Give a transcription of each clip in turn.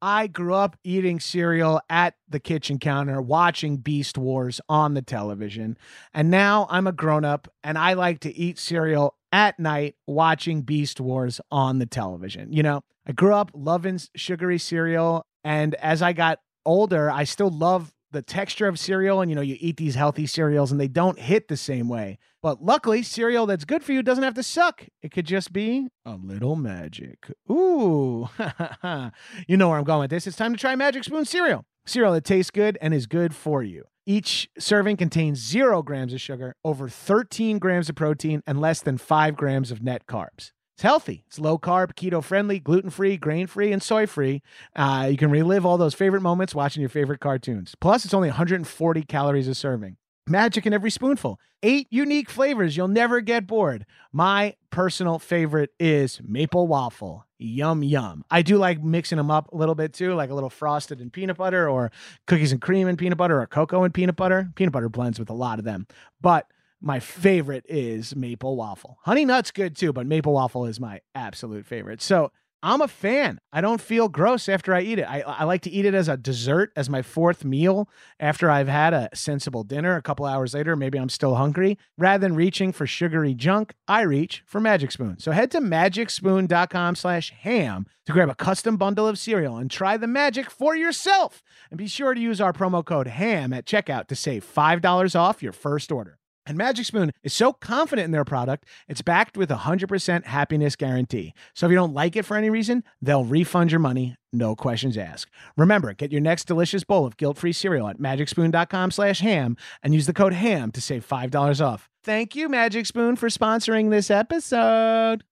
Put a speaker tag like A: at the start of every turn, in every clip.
A: I grew up eating cereal at the kitchen counter, watching Beast Wars on the television. And now I'm a grown up and I like to eat cereal at night, watching Beast Wars on the television. You know, I grew up loving sugary cereal. And as I got older, I still love the texture of cereal and you know you eat these healthy cereals and they don't hit the same way. But luckily cereal that's good for you doesn't have to suck. It could just be a little magic. Ooh. You know where i'm going with this. It's time to try magic spoon cereal. Cereal that tastes good and is good for you. Each serving contains zero grams of sugar over 13 grams of protein and less than 5 grams of net carbs it's healthy. It's low carb, keto friendly, gluten free, grain free, and soy free. Uh, you can relive all those favorite moments watching your favorite cartoons. Plus, it's only 140 calories a serving. Magic in every spoonful. Eight unique flavors. You'll never get bored. My personal favorite is maple waffle. Yum, yum. I do like mixing them up a little bit too, like a little frosted and peanut butter or cookies and cream and peanut butter or cocoa and peanut butter. Peanut butter blends with a lot of them. But my favorite is maple waffle. Honey nut's good too, but maple waffle is my absolute favorite. So I'm a fan. I don't feel gross after I eat it. I, I like to eat it as a dessert, as my fourth meal after I've had a sensible dinner. A couple hours later, maybe I'm still hungry. Rather than reaching for sugary junk, I reach for Magic Spoon. So head to magicspoon.com slash ham to grab a custom bundle of cereal and try the magic for yourself. And be sure to use our promo code HAM at checkout to save $5 off your first order. And Magic Spoon is so confident in their product, it's backed with a 100% happiness guarantee. So if you don't like it for any reason, they'll refund your money, no questions asked. Remember, get your next delicious bowl of guilt-free cereal at magicspoon.com slash ham and use the code HAM to save $5 off. Thank you, Magic Spoon, for sponsoring this episode.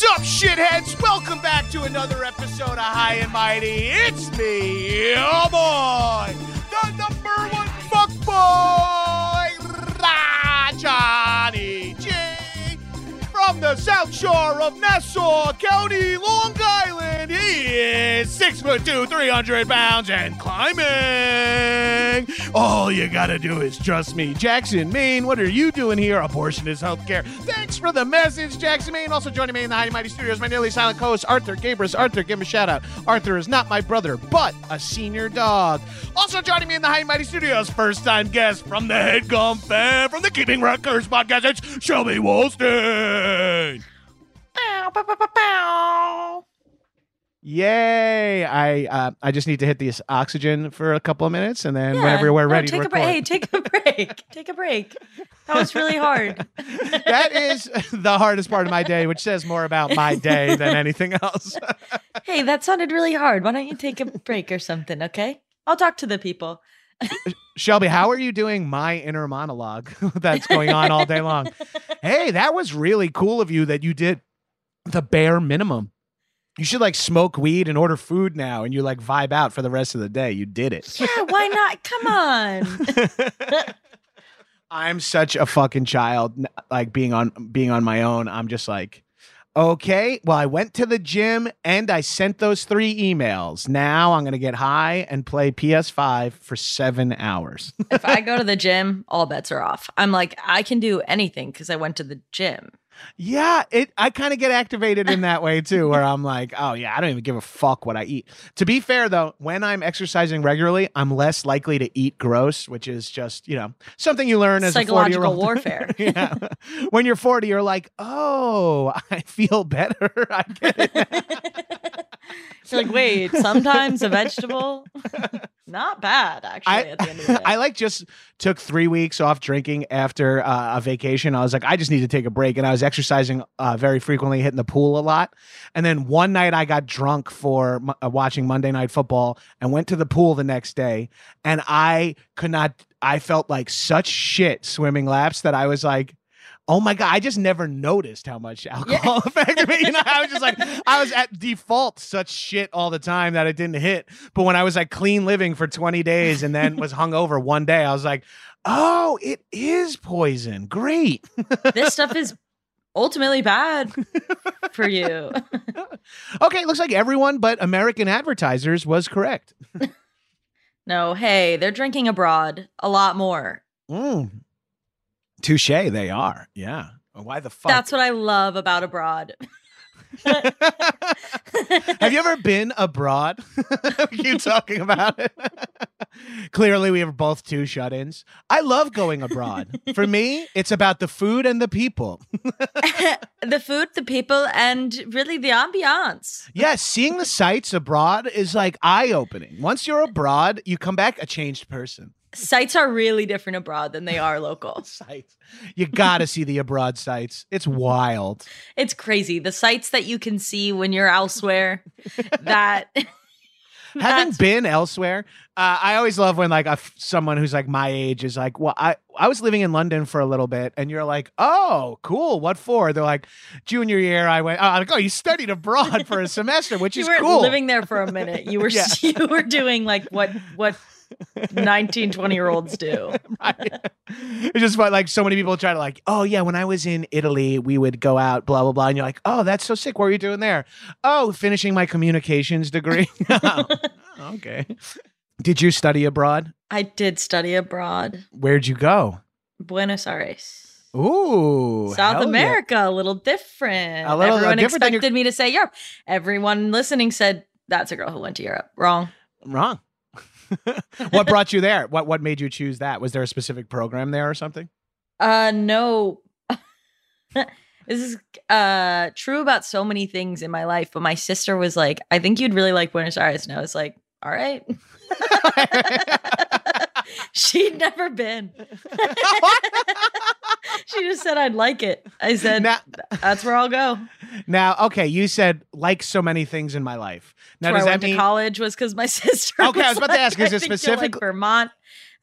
A: What's up, shitheads? Welcome back to another episode of High and Mighty. It's me, your boy, the number one fuck South Shore of Nassau County, Long Island. He is six foot two, three hundred pounds, and climbing. All you gotta do is trust me, Jackson, Maine. What are you doing here? Abortion is healthcare. Thanks for the message, Jackson, Maine. Also joining me in the High Mighty Studios, my nearly silent co-host Arthur Gabrus. Arthur, give him a shout out. Arthur is not my brother, but a senior dog. Also joining me in the High Mighty Studios, first time guest from the Headgum fan from the Keeping Records podcast. It's Shelby Wolstein. Yay! I uh, I just need to hit this oxygen for a couple of minutes, and then whenever we're
B: no,
A: ready
B: take
A: to
B: a break. Hey, take a break. take a break. That was really hard.
A: that is the hardest part of my day, which says more about my day than anything else.
B: hey, that sounded really hard. Why don't you take a break or something, okay? I'll talk to the people.
A: Shelby, how are you doing my inner monologue that's going on all day long? Hey, that was really cool of you that you did the bare minimum. You should like smoke weed and order food now and you like vibe out for the rest of the day. You did it.
B: Yeah, why not? Come on.
A: I'm such a fucking child like being on being on my own. I'm just like Okay, well, I went to the gym and I sent those three emails. Now I'm going to get high and play PS5 for seven hours.
B: if I go to the gym, all bets are off. I'm like, I can do anything because I went to the gym.
A: Yeah, it. I kind of get activated in that way too, where I'm like, oh yeah, I don't even give a fuck what I eat. To be fair though, when I'm exercising regularly, I'm less likely to eat gross, which is just you know something you learn as a 40 year
B: Psychological
A: old.
B: warfare.
A: yeah. When you're 40, you're like, oh, I feel better. I get it.
B: You're like, wait, sometimes a vegetable? Not bad, actually,
A: I,
B: at the end of the day.
A: I like just took three weeks off drinking after uh, a vacation. I was like, I just need to take a break, and I was exercising uh, very frequently, hitting the pool a lot. And then one night, I got drunk for uh, watching Monday Night Football, and went to the pool the next day, and I could not. I felt like such shit swimming laps that I was like. Oh my god! I just never noticed how much alcohol affected me. You know, I was just like, I was at default such shit all the time that it didn't hit. But when I was like clean living for 20 days and then was hung over one day, I was like, oh, it is poison. Great.
B: this stuff is ultimately bad for you.
A: Okay, looks like everyone but American advertisers was correct.
B: No, hey, they're drinking abroad a lot more.
A: Mm. Touche, they are. Yeah. Why the fuck?
B: That's what I love about abroad.
A: Have you ever been abroad? you talking about it. Clearly, we have both two shut ins. I love going abroad. For me, it's about the food and the people.
B: the food, the people, and really the ambiance.
A: Yes, seeing the sights abroad is like eye opening. Once you're abroad, you come back a changed person.
B: Sites are really different abroad than they are local.
A: sites. You got to see the abroad sites. It's wild.
B: It's crazy. The sites that you can see when you're elsewhere that
A: Having
B: That's-
A: been elsewhere, uh, I always love when like a someone who's like my age is like, "Well, I I was living in London for a little bit," and you're like, "Oh, cool. What for?" They're like, "Junior year, I went." Oh, I'm like, "Oh, you studied abroad for a semester, which
B: you
A: is
B: weren't
A: cool."
B: living there for a minute. You were
A: Yeah.
B: you were doing like what what 19, 20 year olds do.
A: right. It's just fun. Like so many people try to like, oh yeah, when I was in Italy, we would go out, blah blah blah, and you're like, oh, that's so sick. What were you doing there? Oh, finishing my communications degree. Oh, okay. Did you study abroad?
B: I did study abroad.
A: Where'd you go?
B: Buenos Aires.
A: Ooh,
B: South
A: hell yeah.
B: America, a little different.
A: A little,
B: Everyone
A: different
B: expected me to say Europe. Everyone listening said that's a girl who went to Europe. Wrong.
A: Wrong. what brought you there? What what made you choose that? Was there a specific program there or something?
B: Uh no. this is uh true about so many things in my life, but my sister was like, I think you'd really like Buenos Aires. And I was like, all right. She'd never been. She just said I'd like it. I said
A: now,
B: that's where I'll go.
A: now, okay, you said like so many things in my life. Now, does
B: I
A: that mean
B: to college was because my sister.
A: Okay, I was about to ask, is it specific-
B: like Vermont?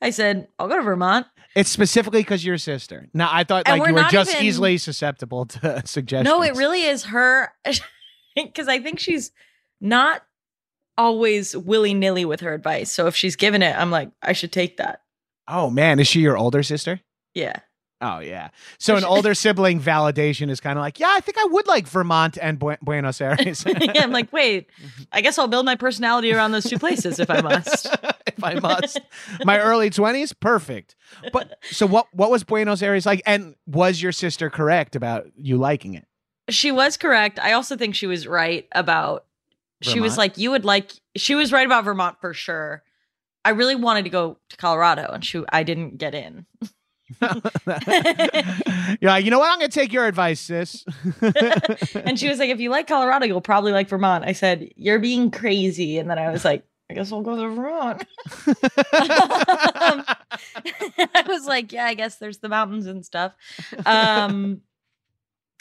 B: I said I'll go to Vermont.
A: it's specifically because you're a sister? Now, I thought
B: And
A: like
B: we're
A: you were just
B: even-
A: easily susceptible to suggestions.
B: No, it really is her because I think she's not always willy nilly with her advice. So if she's given it, I'm like, I should take that.
A: Oh man, is she your older sister?
B: Yeah.
A: Oh yeah. So an older sibling validation is kind of like, yeah, I think I would like Vermont and Bu- Buenos Aires.
B: yeah. I'm like, wait, I guess I'll build my personality around those two places if I must.
A: if I must. My early 20s, perfect. But so what what was Buenos Aires like and was your sister correct about you liking it?
B: She was correct. I also think she was right about she was like, you would like she was right about Vermont for sure. I really wanted to go to Colorado and she I didn't get in.
A: Like, you know what? I'm gonna take your advice, sis.
B: and she was like, if you like Colorado, you'll probably like Vermont. I said, you're being crazy. And then I was like, I guess I'll go to Vermont. I was like, yeah, I guess there's the mountains and stuff. Um,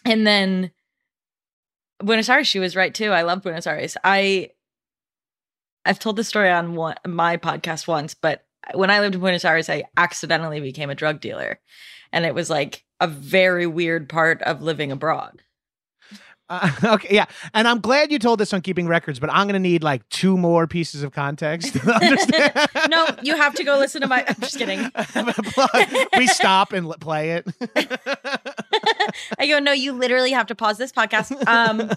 B: and then Buenos Aires, she was right too. I love Buenos Aires. I I've told this story on one, my podcast once, but when I lived in Buenos Aires, I accidentally became a drug dealer, and it was like a very weird part of living abroad.
A: Uh, okay, yeah, and I'm glad you told this on keeping records, but I'm gonna need like two more pieces of context. to understand.
B: No, you have to go listen to my. I'm just kidding.
A: we stop and l- play it.
B: I go, no, you literally have to pause this podcast. Um,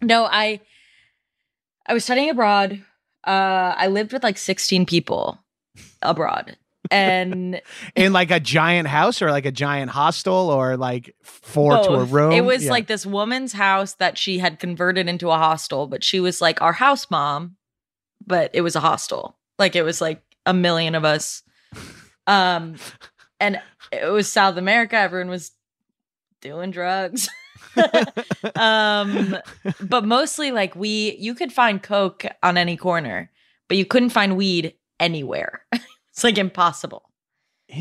B: no, I I was studying abroad. Uh, I lived with like 16 people abroad. And
A: in like a giant house or like a giant hostel or like four to a room.
B: It was
A: Yeah.
B: like this woman's house that she had converted into a hostel, but she was like our house mom, but it was a hostel. Like it was like a million of us. Um and it was South America. Everyone was doing drugs. um but mostly like we you could find coke on any corner, but you couldn't find weed anywhere. it's like impossible.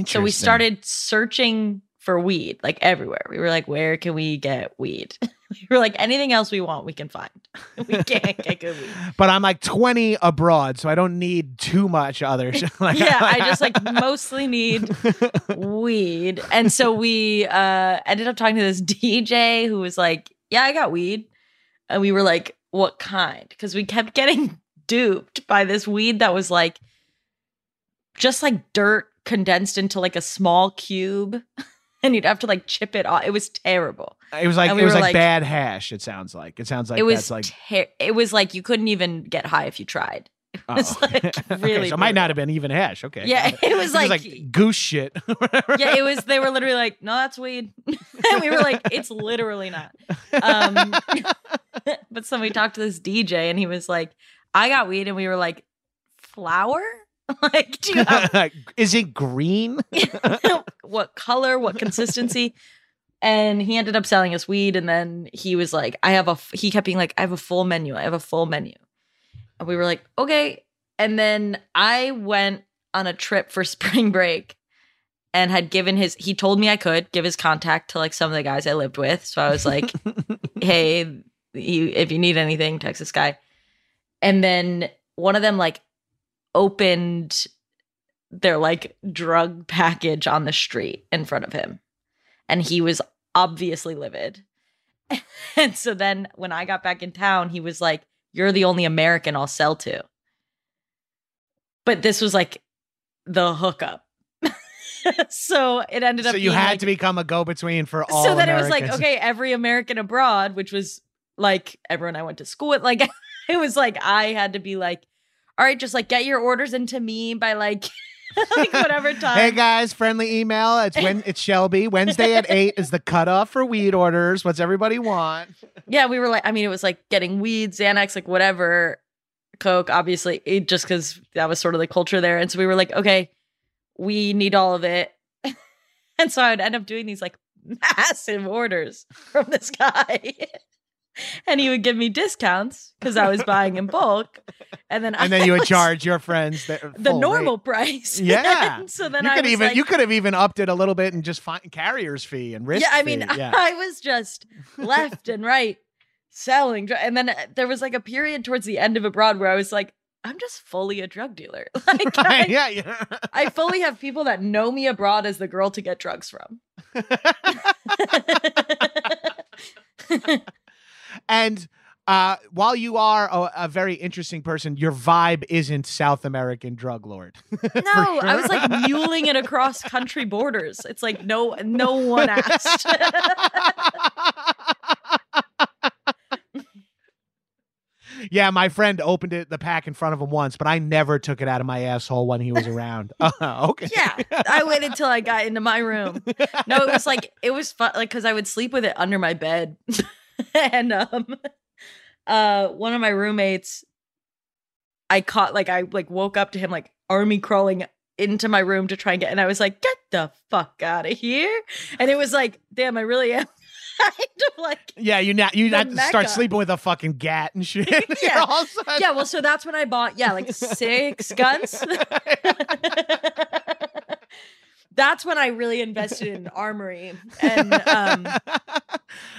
B: So we started searching for weed like everywhere. We were like, where can we get weed? we were like, anything else we want, we can find. We can't get good weed.
A: But I'm like 20 abroad, so I don't need too much other shit. Like,
B: yeah, I just like mostly need weed. And so we uh ended up talking to this DJ who was like, Yeah, I got weed. And we were like, What kind? Because we kept getting duped by this weed that was like just like dirt condensed into like a small cube. And you'd have to like chip it off. It was terrible.
A: It was like
B: And
A: it was like,
B: like-
A: bad hash. It sounds like it sounds like
B: it was
A: that's like
B: ter- it was like you couldn't even get high if you tried. It
A: oh.
B: was like
A: okay,
B: really
A: so it might not have been even hash. Okay,
B: Yeah, it was
A: It
B: like-
A: goose shit.
B: yeah, it was. They were literally like, "No, that's weed," and we were like, "It's literally not." Um, but so we talked to this DJ, and he was like, "I got weed," and we were like, "Flower? like, do you have
A: Is it green?
B: what color? What consistency?" And he ended up selling us weed, and then he was like, "I have a." He kept being like, "I have a full menu. I have a full menu," and we were like, "Okay." And then I went on a trip for spring break and had given his he told me I could give his contact to like some of the guys I lived with. So I was like, "Hey, you, if you need anything, text this guy." And then one of them like opened their like drug package on the street in front of him. And he was obviously livid. and so then when I got back in town, he was like, You're the only American I'll sell to. But this was like the hookup. so it ended up
A: so you had
B: like-
A: to become a go-between for all.
B: so then it was like okay every american abroad which was like everyone i went to school with like it was like i had to be like all right just like get your orders into me by like like whatever time
A: Hey guys, friendly email. It's when it's Shelby. Wednesday at eight is the cutoff for weed orders. What's everybody want?
B: yeah we were like i mean it was like getting weed xanax like whatever coke obviously it, just because that was sort of the culture there and so we were like okay we need all of it and so i would end up doing these like massive orders from this guy and he would give me discounts because i was buying in bulk and then
A: And then you would charge your friends the,
B: the normal
A: rate.
B: price
A: Yeah.
B: So then
A: you
B: i
A: could
B: was
A: even
B: like,
A: you could have even upped it a little bit and just find carrier's fee and risk.
B: yeah i mean
A: yeah.
B: i was just left and right selling and then uh, there was like a period towards the end of abroad where i was like i'm just fully a drug dealer like I,
A: yeah, yeah.
B: I fully have people that know me abroad as the girl to get drugs from
A: and uh, while you are a, a very interesting person, your vibe isn't South American drug lord.
B: no i was like muling it across country borders it's like no no one asked
A: yeah, my friend opened it the pack in front of him once, but I never took it out of my asshole when he was around. Uh, okay.
B: yeah i waited till i got into my room no it was like it was fun like because i would sleep with it under my bed and um uh one of my roommates i caught like i like woke up to him like army crawling into my room to try and get and i was like get the fuck out of here and it was like damn i really am like
A: Yeah, you not you not start sleeping with a fucking gat and shit.
B: Yeah.
A: All of a sudden-
B: yeah well so that's when i bought yeah like six guns that's when i really invested in armory and um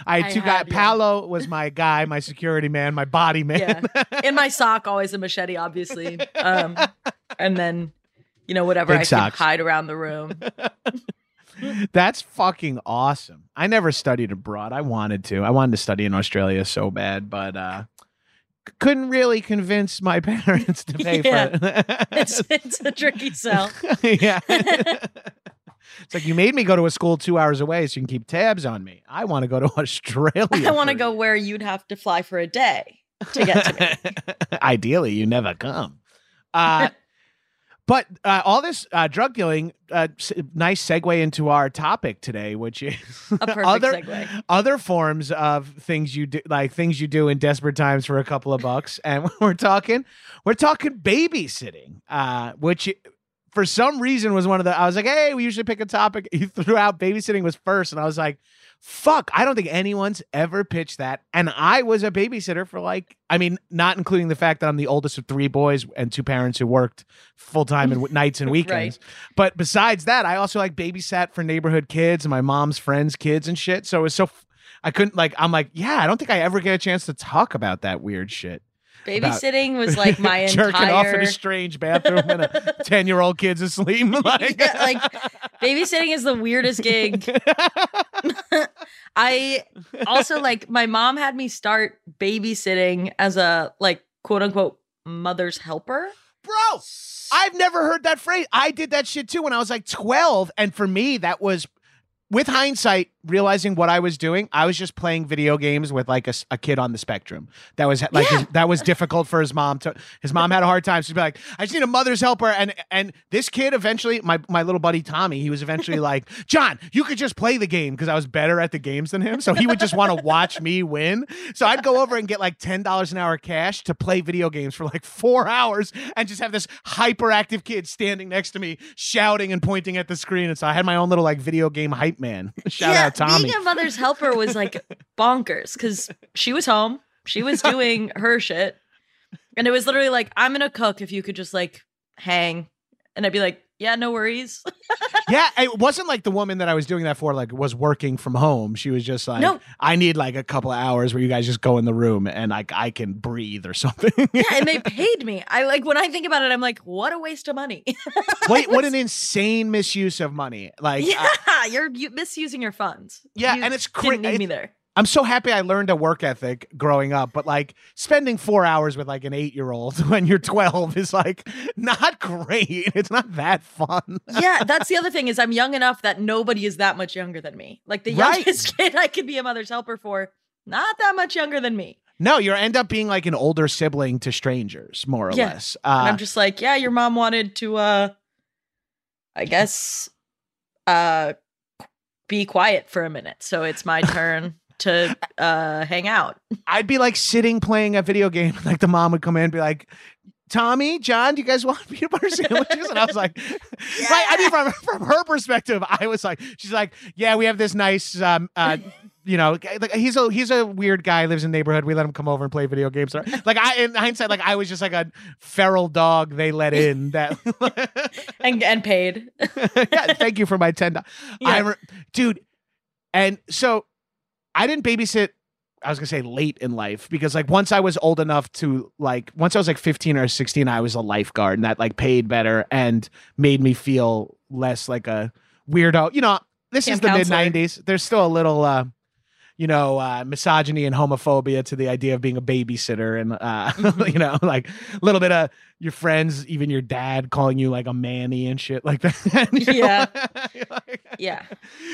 A: I had
B: I had, yeah.
A: Paolo was my guy, my security man, my body man. Yeah.
B: in my sock always a machete obviously um and then you know whatever
A: Big
B: i
A: socks.
B: can hide around the room
A: That's fucking awesome. I never studied abroad. I wanted to. I wanted to study in Australia so bad, but uh couldn't really convince my parents to pay
B: Yeah.
A: for it.
B: it's it's a tricky sell
A: yeah. It's like you made me go to a school two hours away so you can keep tabs on me. I want to go to Australia.
B: I want to go where you'd have to fly for a day to get to me.
A: Ideally, you never come. Uh, but uh, all this uh, drug dealing, uh, s- nice segue into our topic today, which is other
B: segue.
A: other forms of things you do, like things you do in desperate times for a couple of bucks. And we're talking, we're talking babysitting, uh, which for some reason was one of the. I was like, hey, we usually pick a topic. You threw out babysitting was first, and I was like, fuck, I don't think anyone's ever pitched that. And I was a babysitter for like, I mean, not including the fact that I'm the oldest of three boys and two parents who worked full time and nights and weekends. But besides that, I also like babysat for neighborhood kids and my mom's friends' kids and shit. So it was so. I couldn't like. I'm like, yeah. I don't think I ever get a chance to talk about that weird shit.
B: Babysitting was like my entire.
A: jerking off in a strange bathroom and a ten year old kid's asleep. Like,
B: Yeah, like, babysitting is the weirdest gig. I also like my mom had me start babysitting as a like quote unquote mother's helper.
A: bro. I've never heard that phrase. I did that shit too when I was like 12. And for me, that was with hindsight, realizing what I was doing, I was just playing video games with like a kid on the spectrum. That was like his- that was difficult for his mom to. His mom had a hard time. She'd be like, "I just need a mother's helper." And and this kid eventually, my my little buddy Tommy, he was eventually like, "John, you could just play the game because I was better at the games than him." So he would just want to watch me win. So I'd go over and get like ten dollars an hour cash to play video games for like four hours and just have this hyperactive kid standing next to me shouting and pointing at the screen. And so I had my own little like video game hype man. Shout
B: yeah,
A: out Tommy.
B: being a mother's helper was like bonkers because she was home, she was doing her shit, and it was literally like, "I'm gonna cook if you could just like hang," and I'd be like, "Yeah, no worries."
A: yeah, it wasn't like the woman that I was doing that for like was working from home. She was just like,
B: No.
A: I need like a couple of hours where you guys just go in the room and like I can breathe or something.
B: yeah, and they paid me. I like when I think about it, I'm like, what a waste of money.
A: Wait, what an insane misuse of money. Like,
B: yeah,
A: I-
B: you're you misusing your funds.
A: Yeah,
B: You
A: and it's
B: didn't
A: cra-
B: need me there.
A: I'm so happy I learned a work ethic growing up, but like spending four hours with like an eight year old when you're 12 is like not great. It's not that fun.
B: yeah, that's the other thing is I'm young enough that nobody is that much younger than me. Like the
A: Right.
B: youngest kid I could be a mother's helper for, not that much younger than me.
A: No, you end up being like an older sibling to strangers, more or
B: Yeah.
A: less.
B: And
A: Uh,
B: I'm just like, yeah, your mom wanted to uh I guess uh be quiet for a minute. So it's my turn to uh hang out.
A: I'd be like sitting playing a video game, and like the mom would come in and be like, Tommy, John, do you guys want peanut butter sandwiches? And I was like, like, I mean, from, from her perspective, I was like, she's like, yeah, we have this nice, um, uh, you know, like he's a he's a weird guy, lives in the neighborhood. We let him come over and play video games. Like I, in hindsight, like I was just like a feral dog they let in. That,
B: And and paid.
A: yeah, thank you for my ten. dollars. I
B: Yeah.
A: re- dude, and so I didn't babysit. I was gonna say late in life because like once I was old enough to like once I was like 15 or 16, I was a lifeguard and that like paid better and made me feel less like a weirdo. You know, this is the mid 90s. There's still a little uh you know, uh, misogyny and homophobia to the idea of being a babysitter, and uh,
B: Mhm.
A: you know, like a little bit of your friends, even your dad, calling you like a manny and shit like that.
B: Yeah.
A: like-
B: Yeah.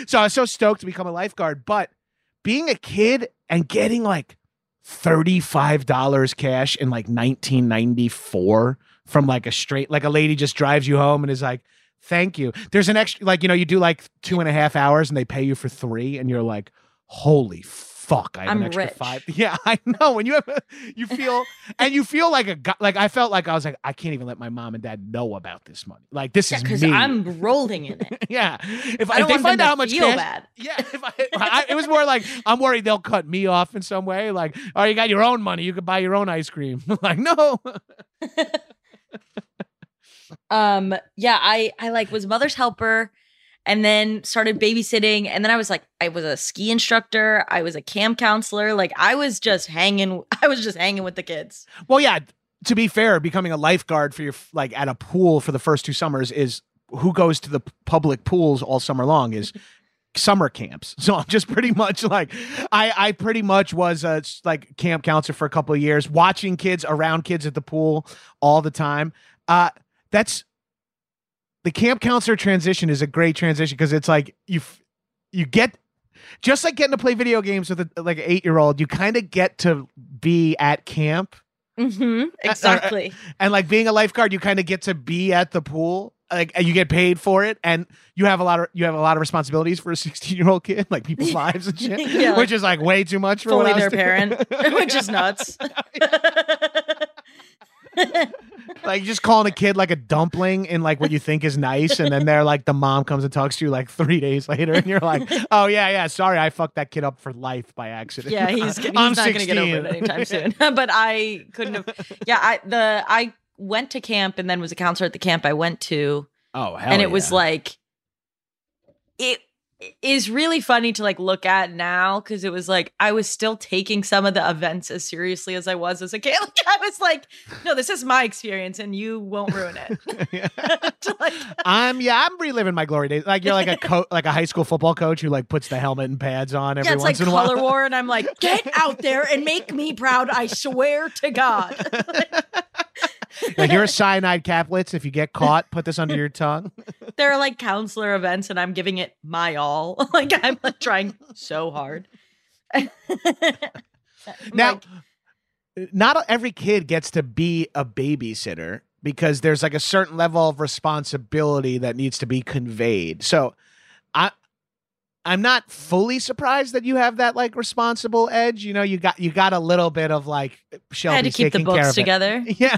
A: so I was so stoked to become a lifeguard, but being a kid and getting like $35 cash in like 1994 from like a straight, like a lady just drives you home and is like, thank you. There's an extra, like, you know, you do like two and a half hours and they pay you for three and you're like, holy fuck, I have
B: I'm
A: an extra
B: rich.
A: five. Yeah, I know. When you have, a, you feel, and you feel like a, guy, like I felt like I was like, I can't even let my mom and dad know about this money. Like, this
B: Yeah,
A: is
B: because
A: me.
B: I'm rolling in it.
A: yeah. If,
B: I
A: if
B: don't
A: they find out how much
B: feel
A: cash,
B: bad.
A: yeah, if I, I, it was more like I'm worried they'll cut me off in some way. Like, oh, you got your own money, you could buy your own ice cream. like, no,
B: um yeah i i like was mother's helper and then started babysitting and then i was like i was a ski instructor i was a camp counselor like i was just hanging i was just hanging with the kids
A: well, yeah. To be fair, becoming a lifeguard for your like at a pool for the first two summers is who goes to the public pools all summer long is summer camps. So I'm just pretty much like I I pretty much was a like camp counselor for a couple of years, watching kids around kids at the pool all the time. Uh that's the camp counselor transition is a great transition because it's like you f- you get just like getting to play video games with a, like an eight year old. You kind of get to be at camp
B: Mm-hmm, Exactly.
A: and like being a lifeguard. You kind of get to be at the pool. Like you get paid for it, and you have a lot of you have a lot of responsibilities for a sixteen year old kid, like people's lives and shit,
B: Yeah,
A: which is like way too much for what
B: fully
A: I was
B: their
A: doing.
B: parent, which is nuts.
A: Like just calling a kid like a dumpling in like what you think is nice, and then they're like the mom comes and talks to you like three days later, and you're like, oh yeah, yeah, sorry, I fucked that kid up for life by accident.
B: yeah, he's, he's
A: I'm
B: not going to get over it anytime soon. but I couldn't have. Yeah, I the I went to camp and then was a counselor at the camp I went to,
A: Oh hell,
B: and it was like it is really funny to like look at now because it was like I was still taking some of the events as seriously as I was as a kid. Like I was like, no, this is my experience and you won't ruin it. Like,
A: I'm yeah, I'm reliving my glory days. Like you're like a co- like a high school football coach who like puts the helmet and pads on every
B: yeah, it's
A: once
B: like
A: in a while.
B: color war, and I'm like, get out there and make me proud. I swear to God.
A: like you're a cyanide caplets. If you get caught, put this under your tongue.
B: there are like counselor events and I'm giving it my all. like I'm like trying so hard.
A: Now,
B: Like,
A: not every kid gets to be a babysitter because there's like a certain level of responsibility that needs to be conveyed. So, I I'm not fully surprised that you have that like responsible edge. You know, you got you got a little bit of like Shelby
B: I had to keep the books
A: it.
B: together.
A: Yeah.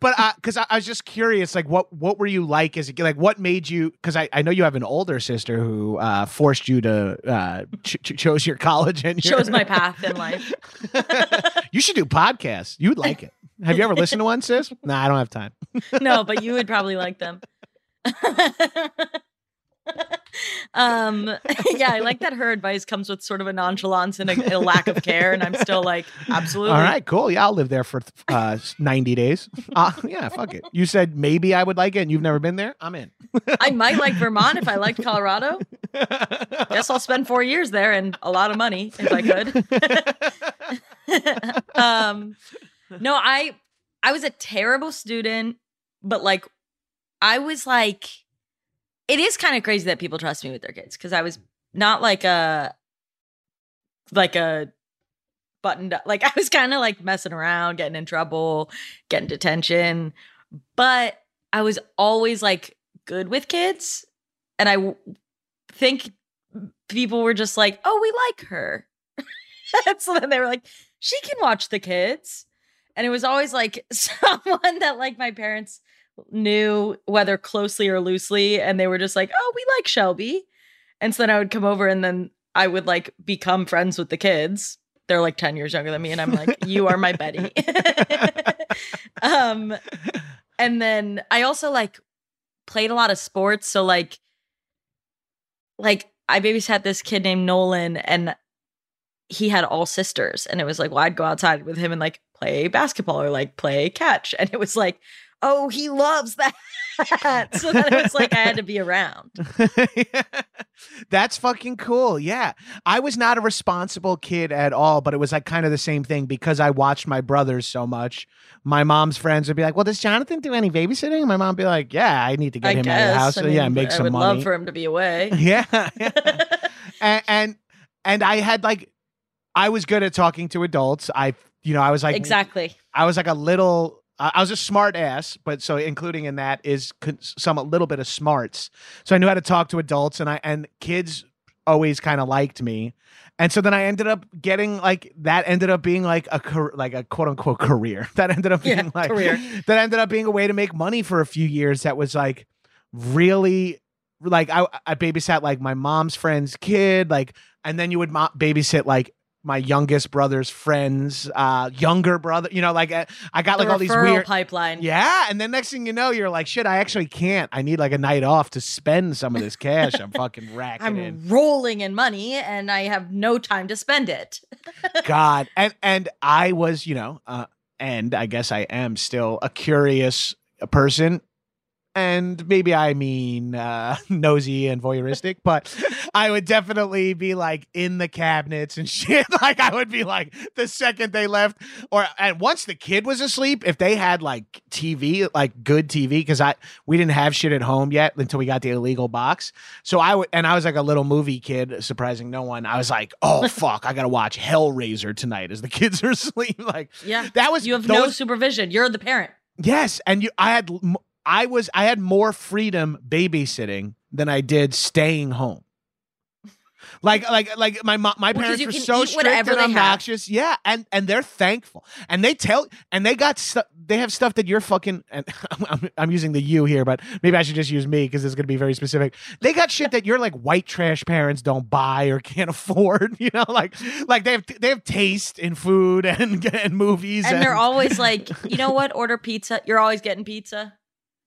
A: but because I, I was just curious, like, what what were you like as a? Like, what made you? Because I, I know you have an older sister who uh, forced you to uh, ch- ch- chose your college and your-
B: Shows my path in life.
A: you should do podcasts. You would like it. Have you ever listened to one, sis? Nah, I don't have time.
B: no, but you would probably like them. Um yeah i like that her advice comes with sort of a nonchalance and a, a lack of care and i'm still like absolutely
A: All right, cool. Yeah, I'll live there for uh, 90 days. Uh, yeah, fuck it. You said maybe I would like it and you've never been there? I'm in.
B: i might like vermont if i liked colorado guess i'll spend four years there and a lot of money if i could um no i i was a terrible student but like i was like it is kind of crazy that people trust me with their kids because i was not like a like a buttoned up like i was kind of like messing around getting in trouble getting detention but i was always like good with kids and i w- think people were just like oh we like her. So then they were like she can watch the kids. And it was always like someone that like my parents knew whether closely or loosely and they were just like oh we like shelby. And so then i would come over and then i would like become friends with the kids. They're like 10 years younger than me and i'm like you are my betty um and then i also like played a lot of sports so like like i babysat this kid named nolan and he had all sisters and it was like well i'd go outside with him and like play basketball or like play catch and it was like oh he loves that so then it was like i had to be around
A: That's fucking cool. Yeah. I was not a responsible kid at all, but it was like kind of the same thing because I watched my brothers so much. My mom's friends would be like, Well, does Jonathan do any babysitting? And my mom would be like, Yeah, I need to get
B: i
A: him
B: guess
A: out of the house.
B: I
A: So, yeah, make
B: i
A: some
B: would
A: money.
B: love for him to be away
A: yeah. and, and and I had like I was good at talking to adults. I you know, I was like
B: exactly
A: I was like a little. I I was a smart ass, but so including in that is some a little bit of smarts. So I knew how to talk to adults, and I and kids always kind of liked me. And so then I ended up getting like that ended up being like a like a quote unquote career. That ended up being
B: Yeah,
A: like
B: career.
A: that ended up being a way to make money for a few years. That was like really like I I babysat like my mom's friend's kid, like and then you would mo- babysit like my youngest brother's friends, uh, younger brother. You know, like uh, I got
B: the
A: like all these weird.
B: pipeline
A: Yeah, and then next thing you know, you're like, shit, I actually can't. I need like a night off to spend some of this cash. I'm fucking racking
B: I'm
A: in.
B: rolling in money and I have no time to spend it.
A: God, and and I was, you know, uh, and I guess I am still a curious person. And maybe I mean uh, nosy and voyeuristic, but I would definitely be like in the cabinets and shit. Like I would be like the second they left, or and once the kid was asleep, if they had like TV, like good TV, because I we didn't have shit at home yet until we got the illegal box. So I would, and I was like a little movie kid, surprising no one. I was like, oh fuck, I gotta watch Hellraiser tonight as the kids are asleep. Like
B: Yeah.
A: that was
B: You have no supervision. You're the parent.
A: Yes, and you, I had, I was, I had more freedom babysitting than I did staying home. Like, like, like my my
B: Well,
A: parents were so strict and obnoxious. Yeah, and and they're thankful, and they tell, and they got stuff. They have stuff that you're fucking. And I'm, I'm, using the you here, but maybe I should just use me because it's going to be very specific. They got shit that your like white trash parents don't buy or can't afford. You know, like like they have they have taste in food and and movies,
B: And they're always like, you know what? Order pizza. You're always getting pizza.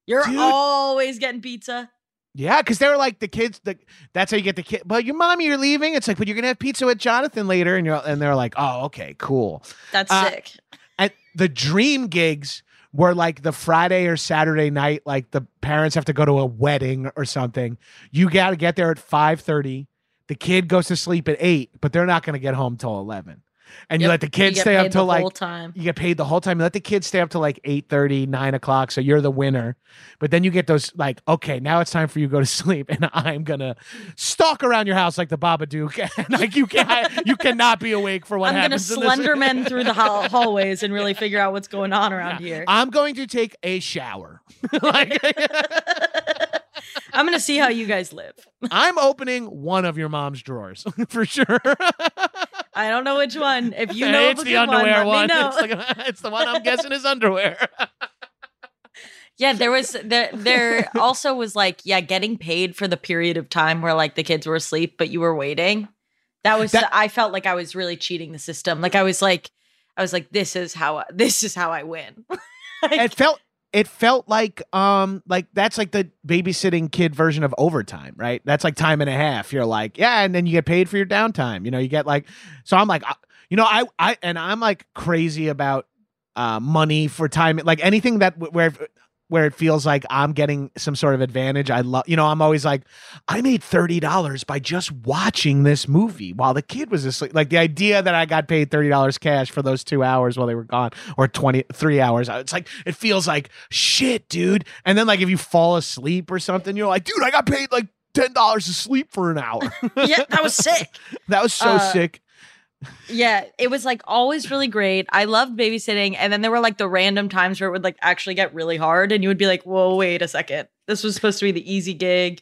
B: You're
A: Dude.
B: always getting pizza.
A: Yeah, because they were like the kids. The, that's how you get the kid. But your mommy, you're leaving. It's like, but you're gonna have pizza with Jonathan later, and you're and they're like, oh, okay, cool.
B: That's
A: Uh,
B: sick.
A: And the dream gigs were like the Friday or Saturday night. Like the parents have to go to a wedding or something. You got to get there at five thirty. The kid goes to sleep at eight, but they're not gonna get home till eleven. And you let the kids stay up till like
B: time.
A: you get paid the whole time. You let the kids stay up to like 8 9 o'clock. So you're the winner. But then you get those like, okay, now it's time for you to go to sleep. And I'm gonna stalk around your house like the Babadook. And like you can't you cannot be awake for what
B: I'm gonna
A: happens. in this-
B: Slenderman through the hall- hallways and really figure out what's going on around here.
A: I'm going to take a shower. like
B: I'm gonna see how you guys live.
A: I'm opening one of your mom's drawers for sure.
B: I don't know which one. If you know
A: it's
B: of a
A: the
B: good
A: underwear
B: one,
A: one.
B: let me know.
A: It's, the, it's the one I'm guessing is underwear.
B: Yeah, there was there there also was like yeah, getting paid for the period of time where like the kids were asleep but you were waiting. That was
A: That-
B: I felt like I was really cheating the system. Like I was like I was like this is how I, this is how I win. Like,
A: it felt it felt like um like that's like the babysitting kid version of overtime right? That's like time and a half. You're like yeah and then you get paid for your downtime. You know you get like so i'm like I, you know i i and i'm like crazy about uh money for time like anything that where where it feels like i'm getting some sort of advantage. I love you know i'm always like i made $30 by just watching this movie while the kid was asleep. Like the idea that i got paid $30 cash for those two hours while they were gone or 23 hours it's like it feels like shit dude. And then like if you fall asleep or something you're like dude i got paid like $10 to sleep for an hour.
B: Yeah, that was sick.
A: that was so
B: Uh,
A: sick
B: Yeah, it was like always really great. I loved babysitting. And then there were like the random times where it would like actually get really hard. And you would be like, whoa, wait a second. This was supposed to be the easy gig.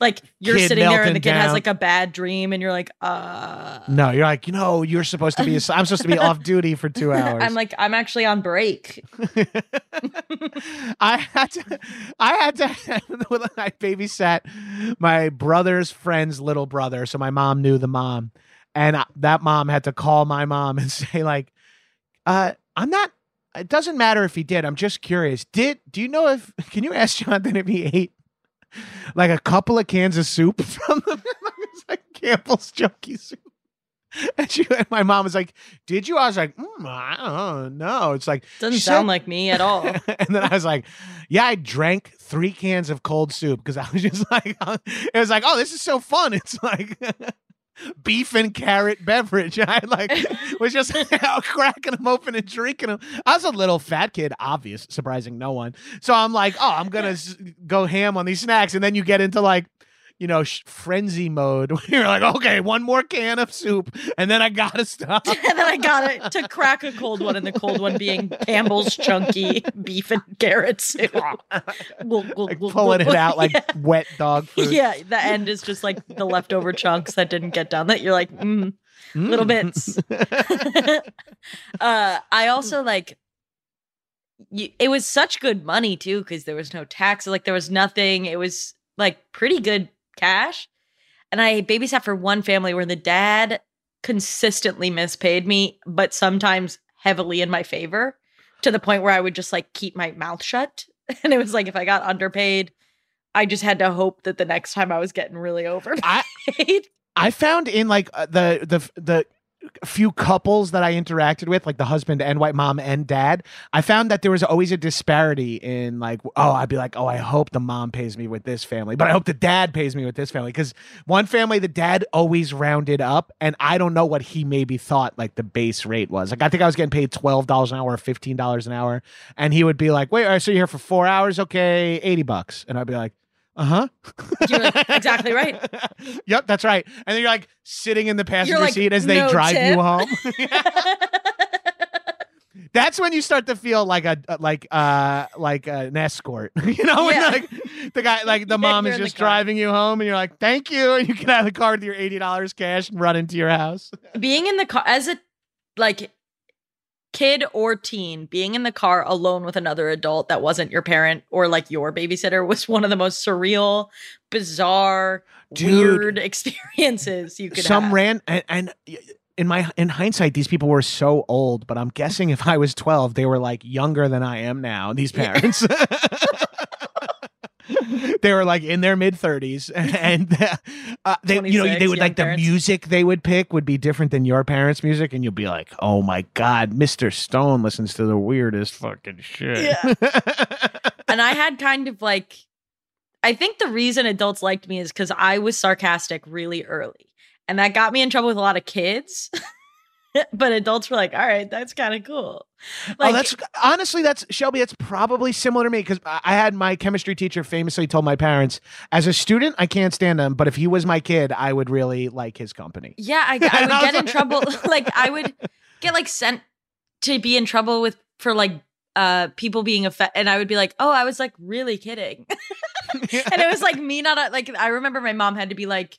B: Like you're
A: Kid
B: sitting there and the kid has like a bad dream and you're like, uh.
A: no you're like you know you're supposed to be i'm supposed to be off duty for two hours
B: I'm like, I'm actually on break.
A: I had to, I had to, I babysat my brother's friend's little brother. So my mom knew the mom. And I- that mom had to call my mom and say, like, uh, I'm not, it doesn't matter if he did. I'm just curious. Did, do you know if, can you ask Jonathan if he ate like a couple of cans of soup from the, like Campbell's Chunky soup? And she, and my mom was like, "Did you?" I was like, mm, "I don't know." It's like
B: Doesn't sound
A: said-
B: like me at all.
A: and then I was like, yeah, I drank three cans of cold soup because I was just like, it was like, oh, this is so fun. It's like beef and carrot beverage. I like was just cracking them open and drinking them. I was a little fat kid, obvious, surprising no one. So I'm like, oh, I'm gonna go ham on these snacks, and then you get into like. You know, sh- frenzy mode. Where you're like, okay, one more can of soup, and then I gotta stop.
B: and then I got it to crack a cold one, and the cold one being Campbell's chunky beef and carrot soup.
A: Like pulling it out like
B: Yeah.
A: wet dog food.
B: Yeah, the end is just like the leftover chunks that didn't get done. That you're like, mm. Little bits. uh, I also like. It was such good money too because there was no tax. Like there was nothing. It was like pretty good cash. And I babysat for one family where the dad consistently mispaid me, but sometimes heavily in my favor to the point where I would just like keep my mouth shut. And it was like if I got underpaid, I just had to hope that the next time I was getting really overpaid.
A: I I found in like uh, the the the few couples that I interacted with, like the husband and white mom and dad, I found that there was always a disparity in like, oh, I'd be like, oh, I hope the mom pays me with this family, but I hope the dad pays me with this family. Because one family, the dad always rounded up, and I don't know what he maybe thought like the base rate was. Like, I think I was getting paid $12 an hour or $15 an hour. And he would be like, wait, so you're here for four hours? Okay, 80 bucks. And I'd be like, uh huh.
B: You're like, exactly right.
A: yep, that's right. And then you're like sitting in the passenger
B: like,
A: seat as they
B: "No
A: drive
B: tip."
A: you home. That's when you start to feel like a like uh like an escort, you know, when
B: Yeah.
A: like the guy like the
B: Yeah,
A: mom is just driving you home, and you're like, "Thank you," and you get out of the car with your eighty dollars cash and run into your house.
B: being in the car as a like kid or teen being in the car alone with another adult that wasn't your parent or like your babysitter was one of the most surreal bizarre
A: Dude.
B: weird experiences you could have.
A: Some
B: have.
A: ran and, and in my in hindsight, these people were so old, but I'm guessing if I was 12, they were like younger than I am now. These
B: Yeah.
A: parents. they were like in their mid 30s and uh, they you know they would like the music they would pick would be different than your parents music and you'll be like oh my god mr stone listens to the weirdest fucking shit yeah.
B: and I had kind of like I think the reason adults liked me is because I was sarcastic really early. And that got me in trouble with a lot of kids. but adults were like, all right, that's kind of cool. Like
A: oh, that's honestly, that's Shelby. That's probably similar to me because I had my chemistry teacher famously told my parents, as a student, I can't stand him, but if he was my kid, I would really like his company.
B: Yeah, I, I would
A: I
B: get in trouble. like I would get like sent to be in trouble with for like uh people being affected and I would be like, "Oh, I was like really kidding." and it was like me not like I remember my mom had to be like,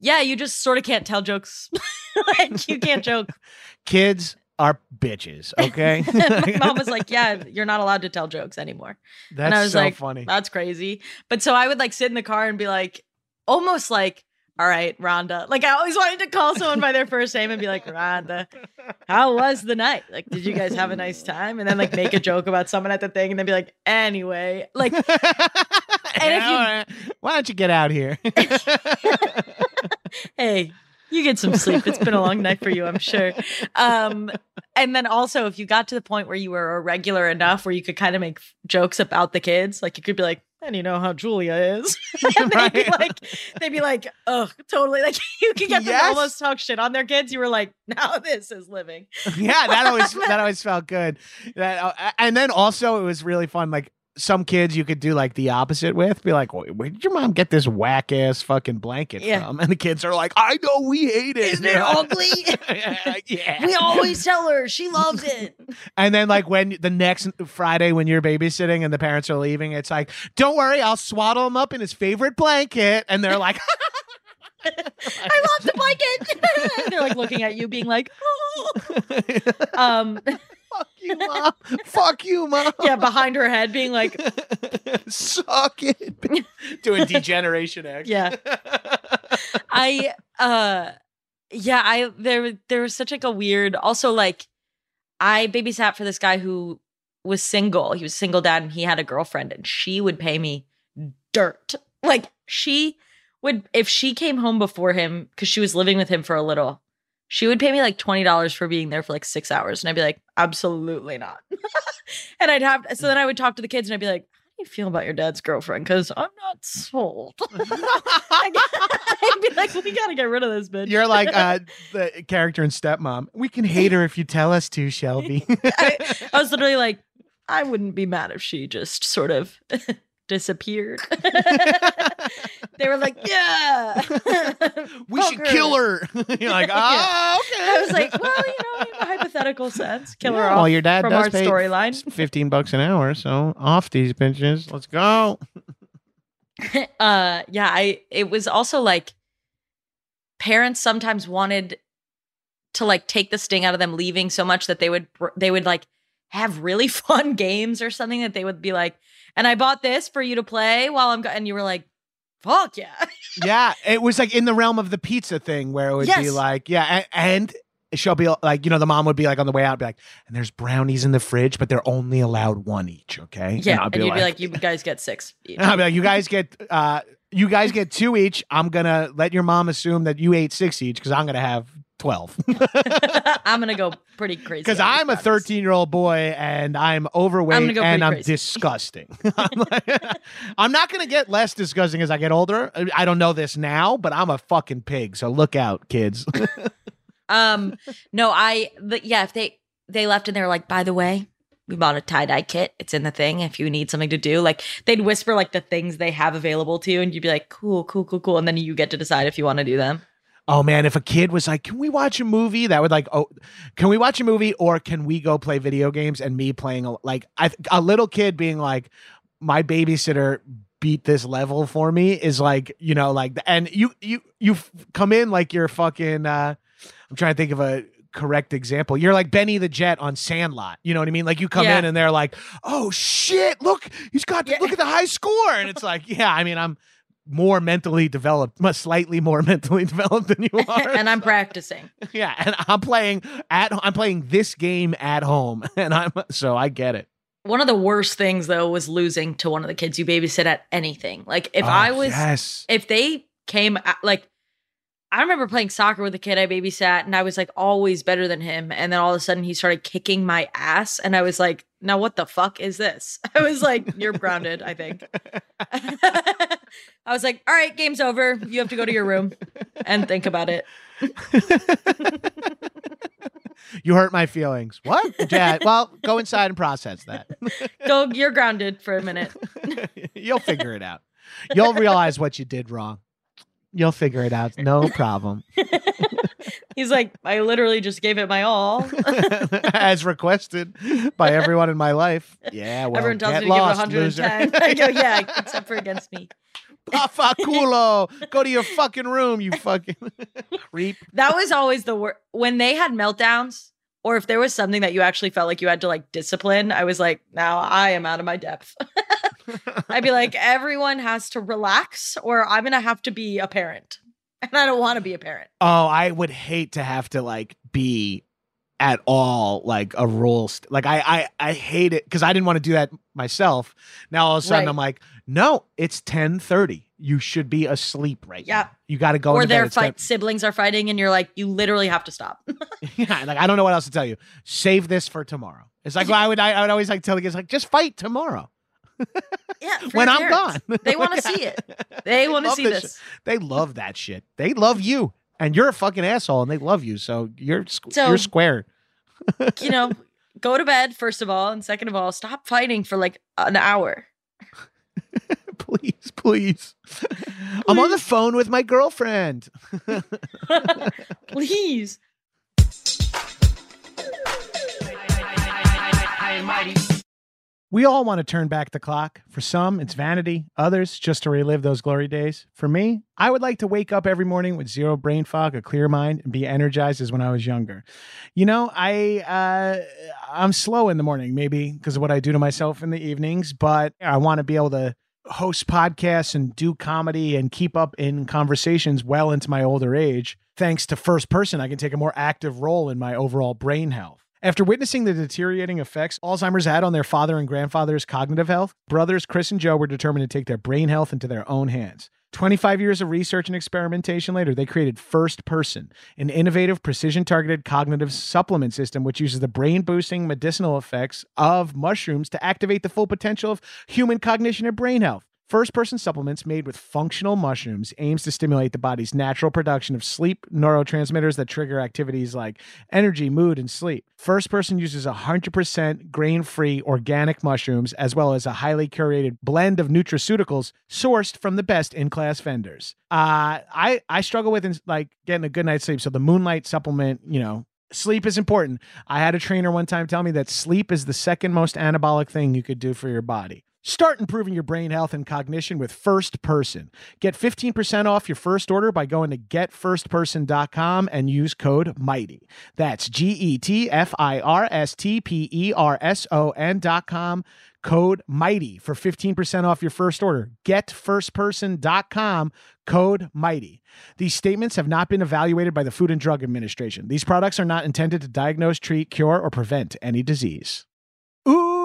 B: "Yeah, you just sort of can't tell jokes. like you can't joke."
A: Kids are bitches. Okay,
B: my mom was like, "Yeah, you're not allowed to tell jokes anymore."
A: that's
B: I was
A: so
B: like,
A: funny.
B: That's crazy. But so I would like sit in the car and be like, almost like, all right, Rhonda. Like I always wanted to call someone by their first name and be like, Rhonda, how was the night? Like, did you guys have a nice time? And then like make a joke about someone at the thing and then be like, anyway, like,
A: if you, eh, why don't you get out here?
B: Hey, you get some sleep. It's been a long night for you, I'm sure. Um, and then also if you got to the point where you were a regular enough where you could kind of make jokes about the kids, like you could be like, and you know how Julia is. and they'd be like, they'd be like, oh, totally. Like you could get them
A: Yes.
B: almost talk shit on their kids. You were like, now this is living.
A: yeah, that always that always felt good. That uh, and then also it was really fun. Like some kids you could do like the opposite with. Be like, "Wait, where did your mom get this whack ass fucking blanket
B: Yeah.
A: from? And the kids are like, I know we hate it.
B: Isn't it ugly?
A: yeah, yeah.
B: We always tell her she loves it.
A: And then like when the next Friday when you're babysitting and the parents are leaving, it's like, don't worry, I'll swaddle him up in his favorite blanket. And they're like,
B: I love the blanket. They're like looking at you, being like, oh. um,
A: fuck you, mom. fuck you, mom.
B: yeah, behind her head, being like,
A: Suck it. Doing D-Generation X.
B: Yeah. I uh yeah, I there there was such like a weird also like I babysat for this guy who was single. He was single dad and he had a girlfriend and she would pay me dirt. Like she would if she came home before him cuz she was living with him for a little. She would pay me like $20 for being there for like 6 hours and I'd be like absolutely not. and I'd have so then I would talk to the kids and I'd be like how do you feel about your dad's girlfriend cuz I'm not sold. I'd be like, we gotta get rid of this bitch.
A: You're like uh, the character in Stepmom. We can hate her if you tell us to, Shelby.
B: I, I was literally like, I wouldn't be mad if she just sort of disappeared. they were like, yeah,
A: we
B: Fuck
A: should kill her. You're like, oh, okay.
B: I was like, well, you know, in a hypothetical sense, kill her
A: Yeah,
B: off
A: well, your dad
B: from
A: does
B: our
A: pay
B: storyline.
A: 15 bucks an hour, so off these bitches. Let's go.
B: uh, yeah, I. It was also like parents sometimes wanted to like take the sting out of them leaving so much that they would they would like have really fun games or something that they would be like, and I bought this for you to play while I'm go-, and you were like, fuck yeah.
A: yeah, it was like in the realm of the pizza thing where it would be like, yeah, and, and she'll be like, you know, the mom would be like on the way out, be like, and there's brownies in the fridge, but they're only allowed one each, okay?
B: Yeah,
A: I'll
B: and, you'd be like, you guys get six. each."
A: And I'll be like, you guys get uh you guys get two each. I'm gonna let your mom assume that you ate six each because I'm gonna have 12.
B: I'm gonna go pretty crazy
A: Because I'm a 13 year old boy and I'm overweight
B: I'm go
A: and I'm
B: crazy.
A: disgusting. I'm, like- I'm not going to get less disgusting as I get older. I- I don't know this now, but I'm a fucking pig. So look out, kids.
B: Um, no, I but yeah, if they they left and they were like, by the way, we bought a tie dye kit. It's in the thing. If you need something to do, like they'd whisper like the things they have available to you, and you'd be like, cool, cool, cool, cool, and then you get to decide if you want to do them.
A: Oh man, if a kid was like, can we watch a movie? That would like, oh, can we watch a movie or can we go play video games? And me playing, a, like, I, a little kid being like, my babysitter beat this level for me is like, you know, like, and you, you, you come in like you're fucking, uh, I'm trying to think of a correct example. You're like Benny the Jet on Sandlot. You know what I mean? Like you come
B: Yeah.
A: in and they're like, "Oh shit, look, he's got
B: Yeah.
A: look at the high score." And it's like, "Yeah, I mean, I'm more mentally developed, much slightly more mentally developed than you are."
B: and I'm practicing.
A: yeah, and I'm playing at I'm playing this game at home and I'm so I get it.
B: One of the worst things though was losing to one of the kids you babysit at anything. Like if
A: Oh,
B: I was
A: Yes.
B: if they came like I remember playing soccer with a kid I babysat and I was like always better than him and then all of a sudden he started kicking my ass and I was like now what the fuck is this? I was like you're grounded, I think. I was like all right, game's over. You have to go to your room and think about it.
A: you hurt my feelings. What? Yeah, well, go inside and process that.
B: Go you're grounded for a minute.
A: You'll figure it out. You'll realize what you did wrong. You'll figure it out. No problem.
B: He's like I literally just gave it my all.
A: As requested by everyone in my life. Yeah, well,
B: Everyone tells me to
A: lost,
B: give it
A: loser.
B: 110. I go, yeah, except for against me.
A: Papa culo. Go to your fucking room, you fucking creep.
B: That was always the worst. When they had meltdowns, or if there was something that you actually felt like you had to like discipline, I was like, now I am out of my depth. I'd be like, everyone has to relax, or I'm going to have to be a parent. And I don't want to be a parent.
A: Oh, I would hate to have to like be at all like a rule. St- like I, I, I hate it because I didn't want to do that myself. Now all of a sudden
B: Right.
A: I'm like, no, it's ten thirty. You should be asleep right
B: Yeah.
A: now. You got to go.
B: or their
A: It's 10
B: fight siblings are fighting, and you're like, you literally have to stop.
A: yeah, like I don't know what else to tell you. Save this for tomorrow. It's like I would, I, I would always like tell the kids like, just fight tomorrow
B: yeah,
A: when I'm
B: parents.
A: gone.
B: They want to see it. They want to see
A: this
B: this.
A: They love that shit. They love you, and you're a fucking asshole, and they love you. So you're
B: So-
A: you're square.
B: You know, go to bed first of all, and second of all, stop fighting for like an hour.
A: Please, please. I'm on the phone with my girlfriend.
B: Please.
A: We all want to turn back the clock. For some, it's vanity. Others, just to relive those glory days. For me, I would like to wake up every morning with zero brain fog, a clear mind, and be energized as when I was younger. You know, I uh, I'm slow in the morning, maybe because of what I do to myself in the evenings, but I want to be able to host podcasts and do comedy and keep up in conversations well into my older age. Thanks to first person, I can take a more active role in my overall brain health. After witnessing the deteriorating effects Alzheimer's had on their father and grandfather's cognitive health, brothers Chris and Joe were determined to take their brain health into their own hands. 25 years of research and experimentation later, they created First Person, an innovative, precision targeted cognitive supplement system which uses the brain boosting medicinal effects of mushrooms to activate the full potential of human cognition and brain health. First person supplements made with functional mushrooms aims to stimulate the body's natural production of sleep neurotransmitters that trigger activities like energy, mood, and sleep. First person uses 100% grain free organic mushrooms as well as a highly curated blend of nutraceuticals sourced from the best in class vendors. Uh, I, I struggle with like getting a good night's sleep. So the moonlight supplement, you know, sleep is important. I had a trainer one time tell me that sleep is the second most anabolic thing you could do for your body. Start improving your brain health and cognition with First Person. Get 15% off your first order by going to getfirstperson.com and use code MIGHTY. That's G E T F I R S T P E R S O N.com, code MIGHTY for 15% off your first order. Getfirstperson.com, code MIGHTY. These statements have not been evaluated by the Food and Drug Administration. These products are not intended to diagnose, treat, cure, or prevent any disease. Ooh,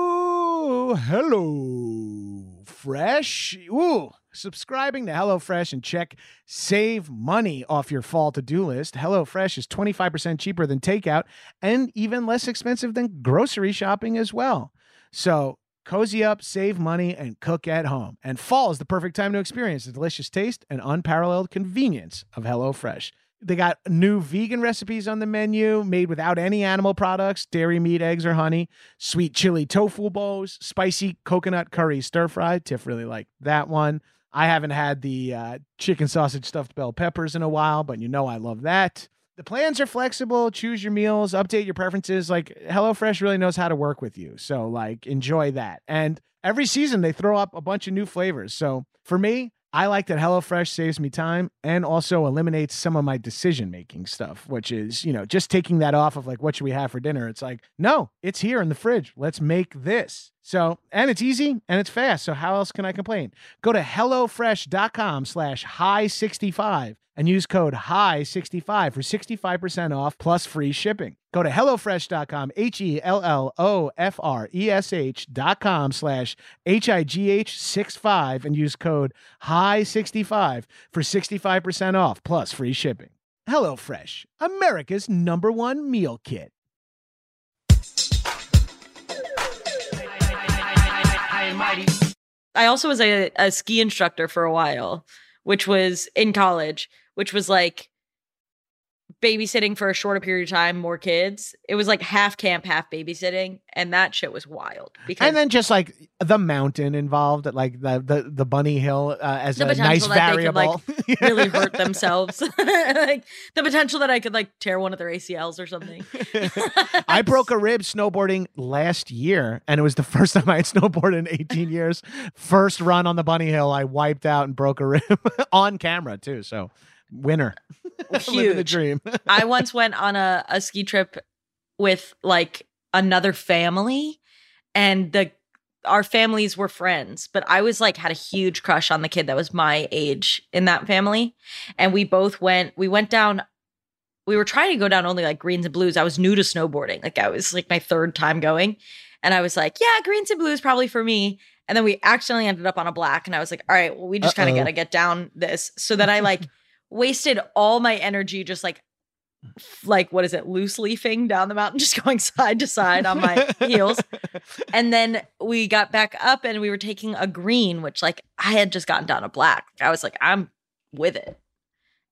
A: hello. Fresh. Ooh, subscribing to HelloFresh and check save money off your fall to-do list. HelloFresh is 25% cheaper than takeout and even less expensive than grocery shopping as well. So cozy up, save money, and cook at home. And fall is the perfect time to experience the delicious taste and unparalleled convenience of HelloFresh. They got new vegan recipes on the menu made without any animal products, dairy, meat, eggs, or honey, sweet chili tofu bowls, spicy coconut curry stir fry. Tiff really liked that one. I haven't had the uh, chicken sausage stuffed bell peppers in a while, but you know I love that. The plans are flexible. Choose your meals, update your preferences. Like HelloFresh really knows how to work with you. So, like, enjoy that. And every season they throw up a bunch of new flavors. So, for me, I like that HelloFresh saves me time and also eliminates some of my decision making stuff, which is, you know, just taking that off of like, what should we have for dinner? It's like, no, it's here in the fridge. Let's make this. So, and it's easy and it's fast. So, how else can I complain? Go to HelloFresh.com slash high 65 and use code HIGH65 for 65% off plus free shipping. Go to HelloFresh.com, H E L L O F R E S H.com slash H I G H 65 and use code HIGH65 for 65% off plus free shipping. HelloFresh, America's number one meal kit.
B: I also was a, a ski instructor for a while, which was in college, which was like babysitting for a shorter period of time, more kids. It was like half camp, half babysitting, and that shit was wild. Because
A: And then just like the mountain involved, like the the, the bunny hill uh, as
B: The
A: a nice
B: they could,
A: variable.
B: like, really hurt themselves, like the potential that I could like tear one of their ACLs or something.
A: I broke a rib snowboarding last year, and it was the first time I had snowboarded in 18 years. First run on the bunny hill, I wiped out and broke a rib on camera too. So, winner, living the
B: Huge.
A: dream.
B: I once went on a, a ski trip with like another family and the our families were friends, but I was like had a huge crush on the kid that was my age in that family. And we both went we went down we were trying to go down only like greens and blues. I was new to snowboarding. Like I was like my third time going. And I was like, yeah, greens and blues probably for me. And then we accidentally ended up on a black. And I was like, all right, well, we just kind of got to get down this. So that I like wasted all my energy just like like what is it loose leafing down the mountain just going side to side on my heels. And then we got back up and we were taking a green which like i had just gotten down a black. I was like i'm with it.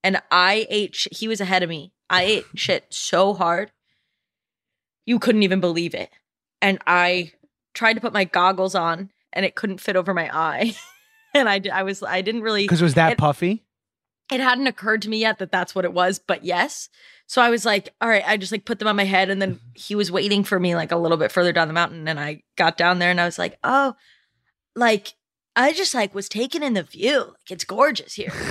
B: And i ate sh- he was ahead of me. I ate shit so hard you couldn't even believe it. And i tried to put my goggles on and it couldn't fit over my eye. And i i was i didn't really
A: Because it was that
B: It-
A: puffy.
B: It hadn't occurred to me yet that that's what it was, but yes. So I was like, all right, I just like put them on my head and then mm-hmm. he was waiting for me like a little bit further down the mountain and I got down there and I was like, "Oh, like I just like was taken in the view. Like it's gorgeous here."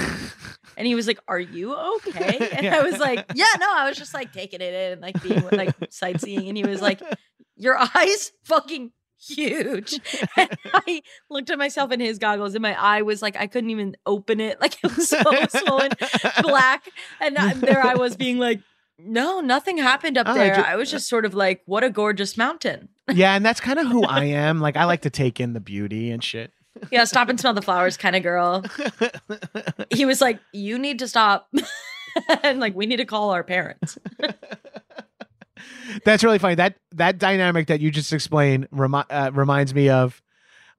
B: And he was like, "Are you okay?" And
A: Yeah.
B: I was like, "Yeah, no, I was just like taking it in and like being like sightseeing." And he was like, "Your eyes fucking huge." And I looked at myself in his goggles, and my eye was like I couldn't even open it. Like it was so swollen, black, and I- there I was being like, "No, nothing happened up
A: Oh, I
B: there."
A: ju-
B: I was uh just sort of like, "What a gorgeous mountain."
A: yeah, and that's kind of who I am. Like I like to take in the beauty and shit.
B: Yeah, stop and smell the flowers kind of girl. He was like, "You need to stop." and like we need to call our parents.
A: That's really funny. That that dynamic that you just explained remi- uh, reminds me of.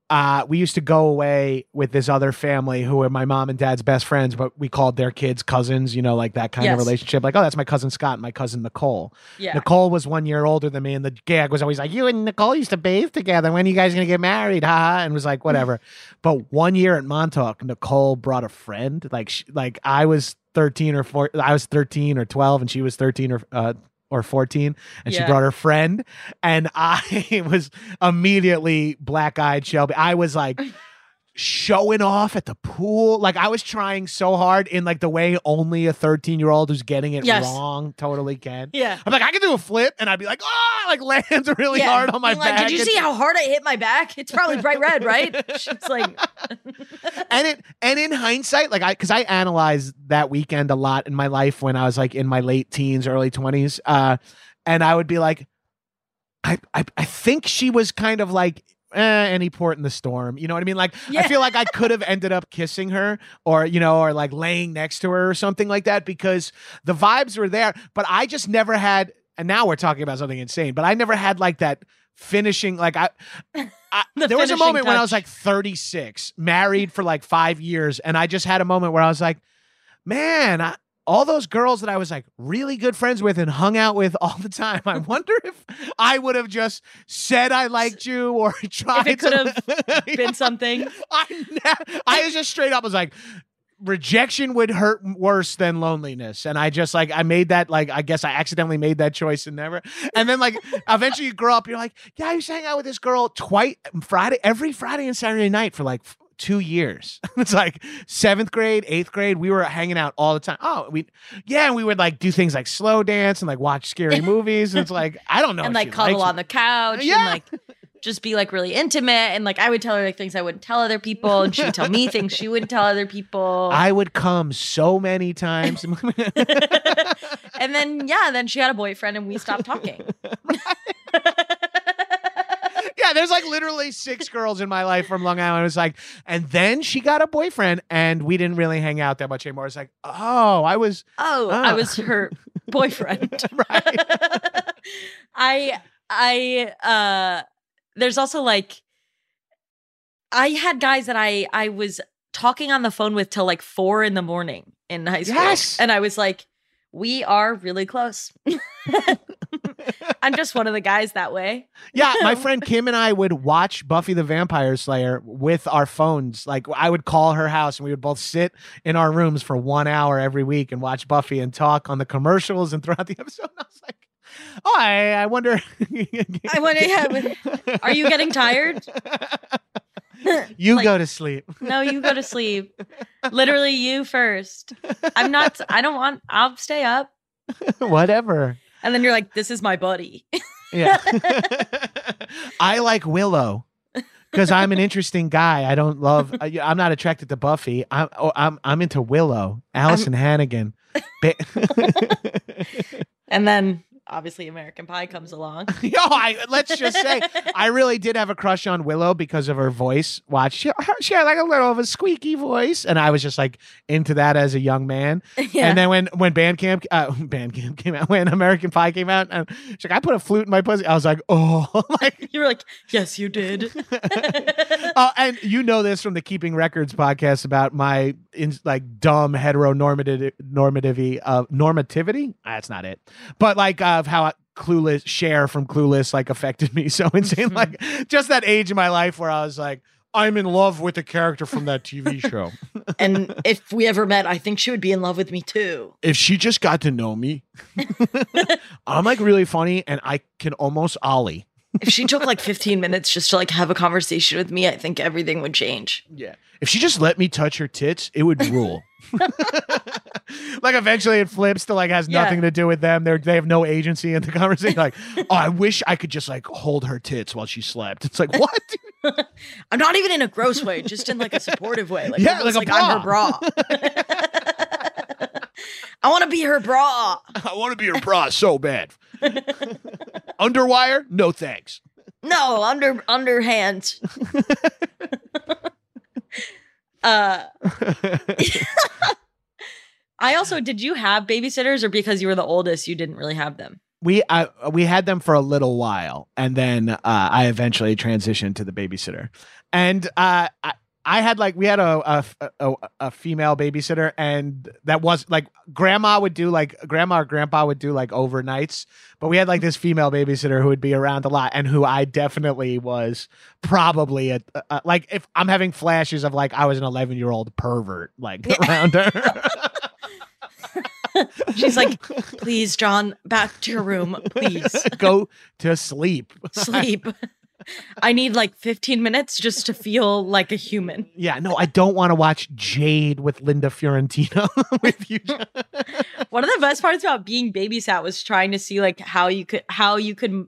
A: Uh, we used to go away with this other family who were my mom and dad's best friends, but we called their kids cousins. You know, like that kind of relationship. Like, oh, that's my cousin Scott and my cousin Nicole.
B: Yeah.
A: Nicole was one year older than me, and the gag was always like, "You and Nicole used to bathe together. When are you guys gonna get married?" Haha, and was like, "Whatever." but one year at Montauk, Nicole brought a friend. Like, sh like I was thirteen or four, I was thirteen or twelve, and she was thirteen or uh, or fourteen, and she brought her friend, and I was immediately black eyed Shelby. I was like. Showing off at the pool, like I was trying so hard in like the way only a thirteen year old who's getting it
B: Yes.
A: wrong totally can.
B: Yeah.
A: I'm like, I can do a flip, and I'd be like, oh, like lands really
B: Yeah.
A: hard on my
B: Being like,
A: back.
B: Did you see how hard I hit my back? It's probably bright red, right? It's like,
A: and it and in hindsight, like I because I analyzed that weekend a lot in my life when I was like in my late teens, early twenties, uh, and I would be like, I, I I think she was kind of like eh, any port in the storm. You know what I mean? Like I feel like I could have ended up kissing her or you know or like laying next to her or something like that because the vibes were there, but I just never had and now we're talking about something insane, but I never had like that finishing like I, I
B: The
A: there was a moment when I was like 36, married for like 5 years and I just had a moment where I was like, man, I, all those girls that I was like really good friends with and hung out with all the time. I wonder if I would have just said I liked you or tried It
B: could
A: to
B: Been something.
A: I ne- I was just straight up was like rejection would hurt worse than loneliness and I just like I made that like I guess I accidentally made that choice and never and then like eventually you grow up you're like yeah I used to hang out with this girl twice Friday every Friday and Saturday night for like two years it's like seventh grade eighth grade we were hanging out all the time oh we yeah and we would like do things like slow dance and like watch scary movies and it's like I don't know
B: and like cuddle on the couch
A: Yeah.
B: and like just be like really intimate and like I would tell her like things I wouldn't tell other people and she would tell me things she wouldn't tell other people.
A: I would come so many times
B: and then yeah, then she had a boyfriend and we stopped talking.
A: Yeah, there's like literally six girls in my life from Long Island. It's like, and then she got a boyfriend, and we didn't really hang out that much anymore. It's like, oh, I was
B: oh, I
A: Oh.
B: was her boyfriend.
A: right.
B: I I uh there's also like I had guys that I I was talking on the phone with till like four in the morning in high school.
A: Yes.
B: And I was like, we are really close. I'm just one of the guys that way.
A: yeah, my friend Kim and I would watch Buffy the Vampire Slayer with our phones. Like, I would call her house, and we would both sit in our rooms for one hour every week and watch Buffy and talk on the commercials and throughout the episode. And I was like, oh, I, I wonder.
B: I wonder, yeah, Are you getting tired?
A: you
B: Like-
A: go to sleep.
B: No, you go to sleep. Literally you first. I'm not I don't want I'll stay up.
A: Whatever.
B: And then you're like, this is my buddy.
A: Yeah. I like Willow because I'm an interesting guy. I don't love. Uh, I- I'm not attracted to Buffy. I'm. Oh, I'm. I'm into Willow, Alyson Hannigan. Ba-
B: And then obviously American Pie comes along.
A: Yo, I, let's just say I really did have a crush on Willow because of her voice. Watch, she, she had like a little of a squeaky voice, and I was just like into that as a young man.
B: yeah.
A: And then when when Bandcamp uh, Bandcamp came out, when American Pie came out, and she's like, I put a flute in my pussy. I was like, oh, like
B: you were like, yes, you did.
A: oh, and you know this from the Keeping Records podcast about my in, like dumb heteronormative uh, normativity of normativity. That's not it, but like of how clueless Cher from clueless like affected me so insane. Like just that age in my life where I was like. I'm in love with the character from that TV show.
B: and if we ever met, I think she would be in love with me too.
A: if she just got to know me, I'm like really funny and I can almost ollie.
B: If she took like 15 minutes just to like have a conversation with me, I think everything would change.
A: Yeah. If she just let me touch her tits, it would rule. like eventually it flips to like has
B: Yeah.
A: nothing to do with them. They're they have no agency in the conversation. Like, oh, I wish I could just like hold her tits while she slept. It's like, what?
B: I'm not even in a gross way, just in like a supportive way. Like,
A: Yeah,
B: almost
A: like a
B: I'm her bra. I want to be her bra.
A: I want to be her bra so bad. Underwire? No thanks.
B: No, under underhand. uh I also did you have babysitters or because you were the oldest you didn't really have them?
A: we uh, we had them for a little while and then uh, i eventually transitioned to the babysitter and uh, I, I had like we had a, a a a female babysitter and that was like grandma would do like grandma or grandpa would do like overnights but we had like this female babysitter who would be around a lot and who I definitely was probably a, a like if I'm having flashes of like I was an 11 year old pervert like around her
B: She's like, "Please, John, back to your room, please.
A: go to sleep
B: Sleep. I need like 15 minutes just to feel like a human."
A: Yeah, no, I don't want to watch Jade with Linda Fiorentino with you.
B: One of the best parts about being babysat was trying to see like how you could how you could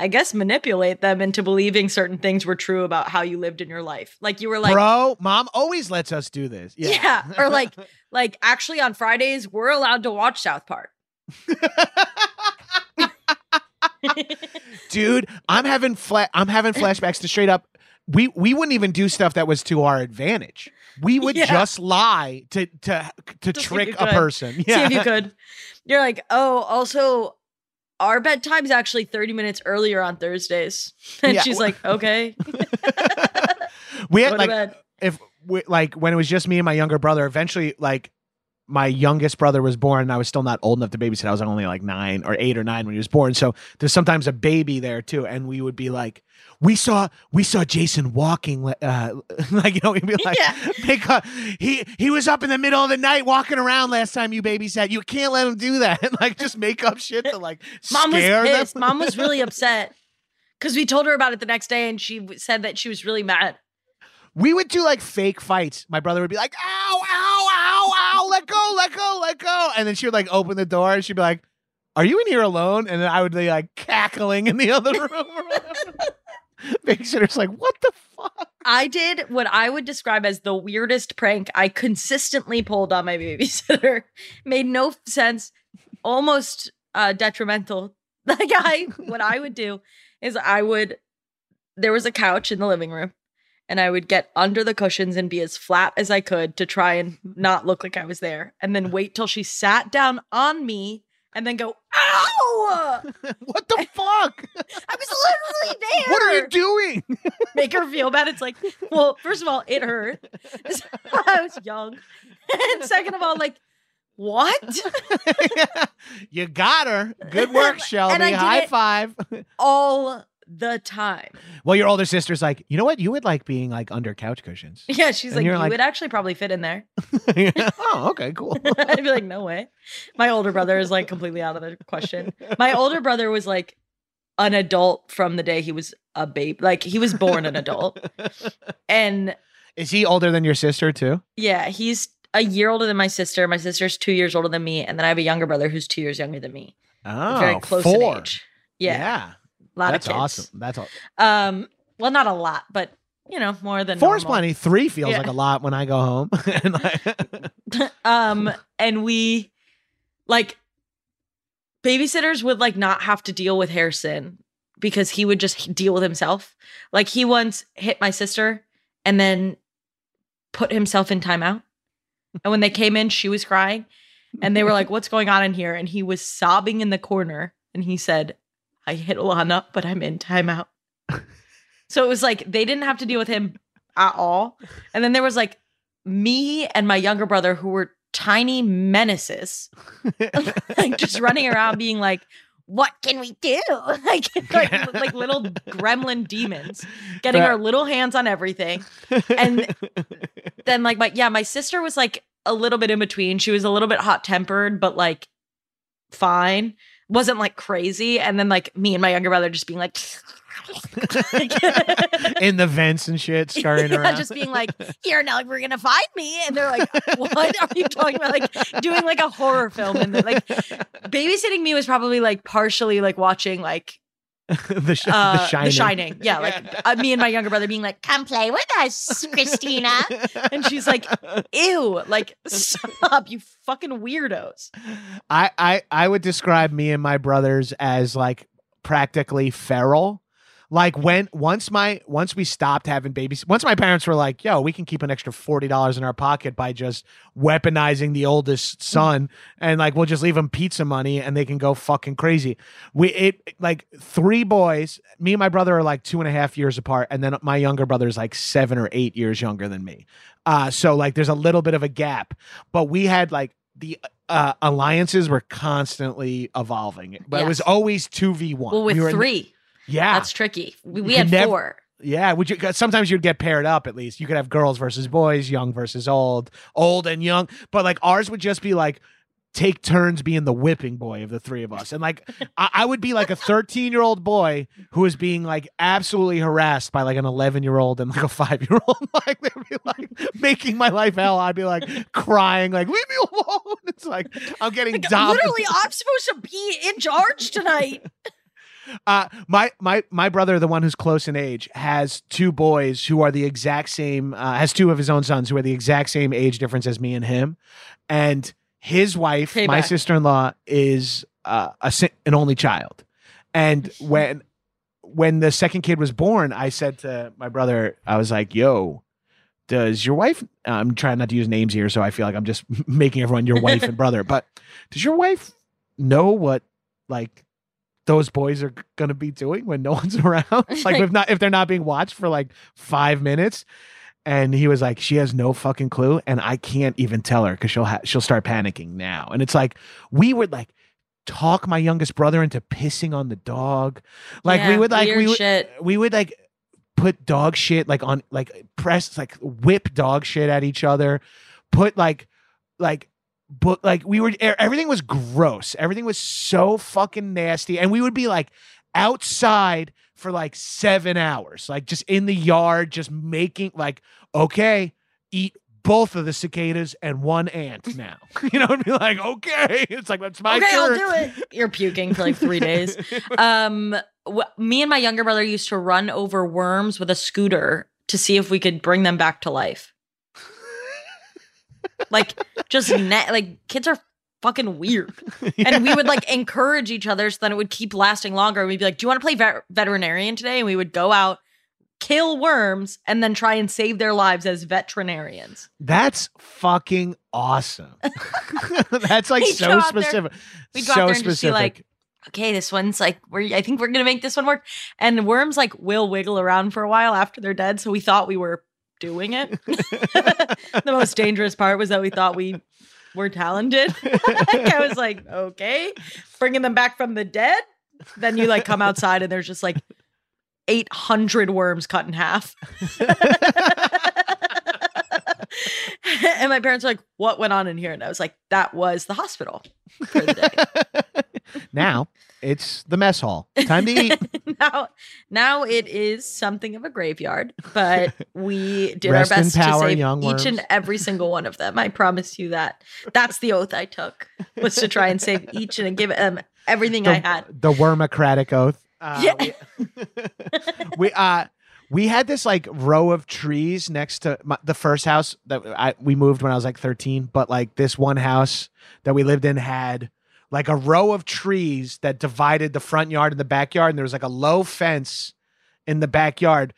B: I guess manipulate them into believing certain things were true about how you lived in your life. Like you were like
A: Bro, mom always lets us do this. Yeah.
B: Yeah, or like like actually on Fridays we're allowed to watch South Park.
A: Dude. I'm having fla- I'm having flashbacks to straight up. We we wouldn't even do stuff that was to our advantage. We would
B: Yeah.
A: just lie to to to
B: Just
A: trick a person.
B: See if you could. You're like, oh, also, our bedtime's actually 30 minutes earlier on Thursdays. And
A: Yeah.
B: she's like, okay.
A: we
B: Go
A: had
B: to
A: like if we, like when it was just me and my younger brother. Eventually, like my youngest brother was born, and I was still not old enough to babysit. I was only like nine or eight or nine when he was born. So there's sometimes a baby there too, and we would be like, we saw we saw Jason walking, uh, like you know, we'd be like,
B: Yeah.
A: he he was up in the middle of the night walking around last time you babysat. You can't let him do that. And like just make up shit to like
B: Mom was
A: scare them.
B: pissed. Mom was really upset because we told her about it the next day and she said that she was really mad.
A: We would do like fake fights. My brother would be like, ow, ow, ow, ow, let go, let go, let go. And then she would like open the door and she'd be like, Are you in here alone? And then I would be like cackling in the other room. Babysitter's like, What the fuck?
B: I did what I would describe as the weirdest prank I consistently pulled on my babysitter. Made no sense, almost uh, detrimental. Like I, what I would do is I would. There was a couch in the living room, and I would get under the cushions and be as flat as I could to try and not look like I was there, and then wait till she sat down on me, and then go, "Ow!"
A: what the fuck?
B: I was literally there.
A: What are you doing?
B: make her feel bad. It's like, well, first of all, it hurt. I was young. And second of all, like, what?
A: you got her. Good work, Shelby.
B: And I did
A: High five.
B: All the time.
A: well, your older sister's like, you know what? You would like being like under couch cushions.
B: Yeah, she's
A: And
B: like,
A: you're like-
B: would actually probably fit in there.
A: oh, okay, cool.
B: I'd be like, no way. My older brother is like completely out of the question. My older brother was like an adult from the day he was a babe. Like he was born an adult. And
A: Is he older than your sister too?
B: yeah, he's a year older than my sister. My sister's two years older than me. And then I have a younger brother who's two years younger than me.
A: Oh,
B: very close
A: four.
B: in age. Yeah,
A: yeah.
B: A lot
A: That's
B: of kids.
A: awesome. That's all.
B: Um, well, not a lot, but you know, more than
A: Four
B: normal.
A: plenty. Three feels
B: Yeah.
A: like a lot when I go home. and like,
B: um, and we like babysitters would like not have to deal with Harrison because he would just deal with himself. Like he once hit my sister and then put himself in timeout. And when they came in, she was crying, and they were like, "What's going on in here?" And he was sobbing in the corner, and he said, "I hit Alana, but I'm in timeout." so it was like they didn't have to deal with him at all. And then there was like me and my younger brother who were tiny menaces, like just running around being like, "What can we do?" like like, like little gremlin demons, getting our little hands on everything. And then like my yeah, my sister was like a little bit in between. She was a little bit hot tempered, but like fine. Wasn't like crazy. And then like me and my younger brother just being like
A: in the vents and shit, scurrying
B: yeah,
A: around.
B: just being like, here now like, we're gonna find me. And they're like, What are you talking about? Like doing like a horror film and like babysitting me was probably like partially like watching like
A: the, sh-
B: uh,
A: the shining.
B: Shining. Yeah, like uh, me and my younger brother being like, come play with us, Christina. And she's like, ew, like stop, you fucking weirdos.
A: I, I I would describe me and my brothers as like practically feral. Like when once my once we stopped having babies, once my parents were like, "Yo, we can keep an extra forty dollars in our pocket by just weaponizing the oldest son, and like we'll just leave them pizza money and they can go fucking crazy." We it like three boys. Me and my brother are like two and a half years apart, and then my younger brother is like seven or eight years younger than me. Uh, so like there's a little bit of a gap, but we had like the uh, alliances were constantly evolving, but it was always two v one.
B: Well, with three,
A: yeah,
B: that's tricky. We, we had
A: never-
B: four.
A: yeah. Would you? 'cause Sometimes you'd get paired up. At least you could have girls versus boys, young versus old, old and young. But like ours would just be like take turns being the whipping boy of the three of us, and like I, I would be like a thirteen year old boy who was being like absolutely harassed by like an eleven year old and like a five year old. like they'd be like making my life hell. I'd be like crying, like leave me alone. It's like I'm getting
B: Like,
A: dominated.
B: literally, I'm supposed to be in charge tonight.
A: Uh, my my my brother, the one who's close in age, has two boys who are the exact same. Uh, has two of his own sons who are the exact same age difference as me and him, and his wife, my sister in law, is uh, a an only child, and when when the second kid was born, I said to my brother, I was like, "Yo, does your wife? I'm trying not to use names here, so I feel like I'm just making everyone your wife and brother. But does your wife know what like those boys are gonna be doing when no one's around? like if not if they're not being watched for like five minutes." And he was like, "She has no fucking clue, and I can't even tell her because she'll ha- she'll start panicking now." And it's like we would like talk my youngest brother into pissing on the dog. Like we would like we would
B: shit.
A: we would like put dog shit like on like press like whip dog shit at each other. Put like like but like we were everything was gross. Everything was so fucking nasty and we would be like outside for like 7 hours. Like just in the yard just making like okay, eat both of the cicadas and one ant now. you know, and be like, okay, it's like that's my
B: okay, I'll do it. You're puking for like three days. Um, wh- me and my younger brother used to run over worms with a scooter to see if we could bring them back to life. Like, just na- like kids are fucking weird, and we would like encourage each other so then it would keep lasting longer. We'd be like, "Do you want to play vet- veterinarian today?" And we would go out, kill worms, and then try and save their lives as veterinarians.
A: That's fucking awesome. That's like so
B: there-
A: specific.
B: we go out there and just be like, okay, this one's like we're I think we're gonna make this one work. And worms like will wiggle around for a while after they're dead. So we thought we were doing it. the most dangerous part was that we thought we were talented. I was like, okay, bringing them back from the dead. Then you like come outside and there's just like 800 worms cut in half. and my parents were like, what went on in here? And I was like, that was the hospital for the day.
A: now it's the mess hall. Time to eat.
B: Now, now it is something of a graveyard, but we did our best
A: power,
B: to save each and every single one of them. I promise you that. That's the oath I took was to try and save each and give them everything I had.
A: the wormocratic oath. Uh,
B: Yeah.
A: we, we uh we had this like row of trees next to my, the first house that I we moved when I was like 13, but like this one house that we lived in had like a row of trees that divided the front yard and the backyard and there was like a low fence in the backyard